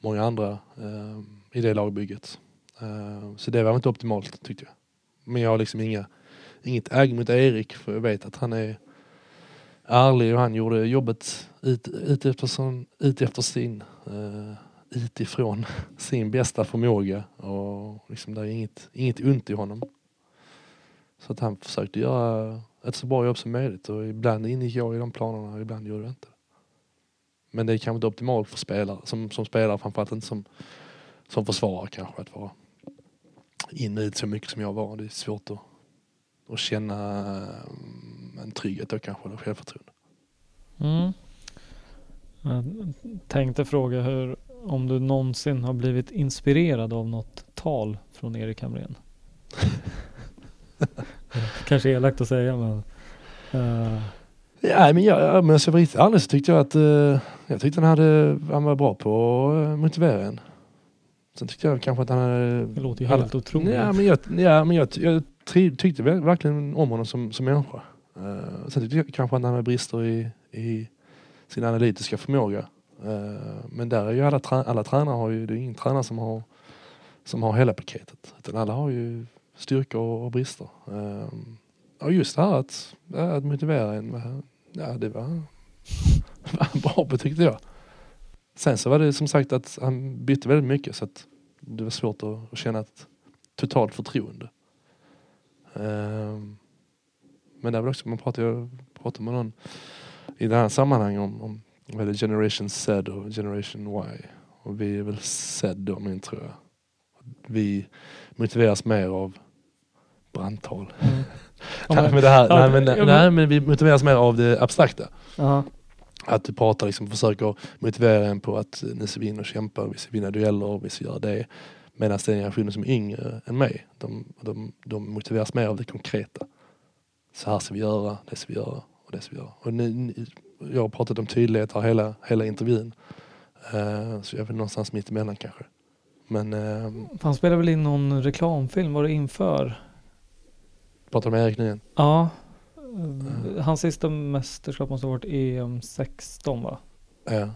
många andra eh, i det lagbygget. Eh, så det var inte optimalt tyckte jag. Men jag har liksom inga, inget äg mot Erik för jag vet att han är ärlig och han gjorde jobbet ut, ut, efter, ut efter sin, utifrån sin bästa förmåga och liksom det är inget, inget ont i honom. Så att han försökte göra ett så bra jobb som möjligt och ibland ingick jag i de planerna och ibland gjorde jag inte Men det är kanske inte optimalt för spelare, som, som spelare framförallt inte som, som försvarare kanske att vara in och ut så mycket som jag var. Det är svårt att, att känna mm, en trygghet och kanske, eller självförtroende. Mm. Jag tänkte fråga hur, om du någonsin har blivit inspirerad av något tal från Erik Hamrén? Kanske elakt att säga men... Uh... Ja, men jag, men vara riktigt ärlig så tyckte jag att uh, jag tyckte han, hade, han var bra på att uh, motivera en. Sen tyckte jag kanske att han hade... Det låter ju helt hade, otroligt. Ja, men jag, ja, men jag, jag tyckte verkligen om honom som, som människa. Uh, sen tyckte jag kanske att han hade brister i, i sin analytiska förmåga. Men där är ju alla, alla tränare har ju, det är ingen tränare som har, som har hela paketet. Utan alla har ju styrkor och brister. Ehm, och just det här att, att motivera en, ja det var, var bra på tyckte jag. Sen så var det som sagt att han bytte väldigt mycket så att det var svårt att, att känna ett totalt förtroende. Ehm, men det var också, man pratade, pratade med någon i det här sammanhanget om, om vad det Generation Z och Generation Y. Och vi är väl Z då min tror jag. Vi motiveras mer av brandtal. Mm. nej, men det här, nej, men, nej, men vi motiveras mer av det abstrakta. Uh-huh. Att du pratar liksom, försöker motivera en på att ni ska vinna och kämpa, vi ska vinna dueller, vi ska göra det. Medan den generationen som är yngre än mig, de, de, de motiveras mer av det konkreta. Så här ska vi göra, det ska vi göra och det ska vi göra. Och ni, ni, jag har pratat om tydlighet här hela, hela intervjun. Uh, så jag är väl någonstans mitt emellan kanske. Men... Uh, Han spelade väl in någon reklamfilm, var det inför? Pratar du med Erik nu igen? Ja. Mm. Hans sista mästerskap måste ha varit EM 16 va? Ja.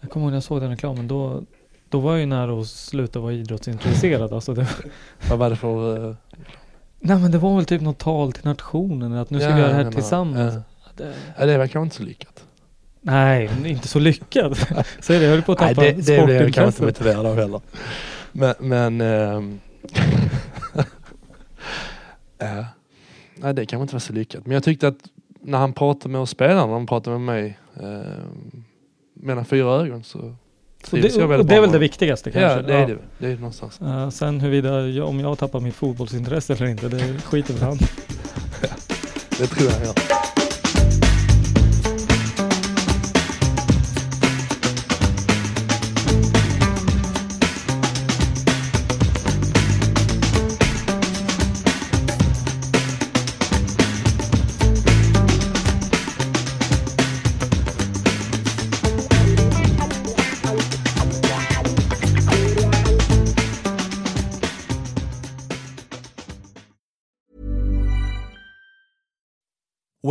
Jag kommer ihåg när jag såg den reklamen då Då var jag ju nära att sluta vara idrottsintresserad. Alltså det, Vad var det för... eh, nej men det var väl typ något tal till nationen att nu ska vi göra det här menar, tillsammans. ja. Det, Ja, det kanske inte så lyckat. Nej, inte så lyckad. Säg det, jag höll på att Nej, tappa det, det blev jag kanske inte sportintresset. motiverad av heller. Men, men ja. Nej, det kanske inte var så lyckat. Men jag tyckte att när han pratade med oss spelarna, när han pratade med mig ehm, mellan fyra ögon så Och det, och det är väl det viktigaste kanske? Ja, det är det. Det är det någonstans. Eh, sen huruvida jag, om jag tappar mitt fotbollsintresse eller inte, det skiter väl han. Det tror jag han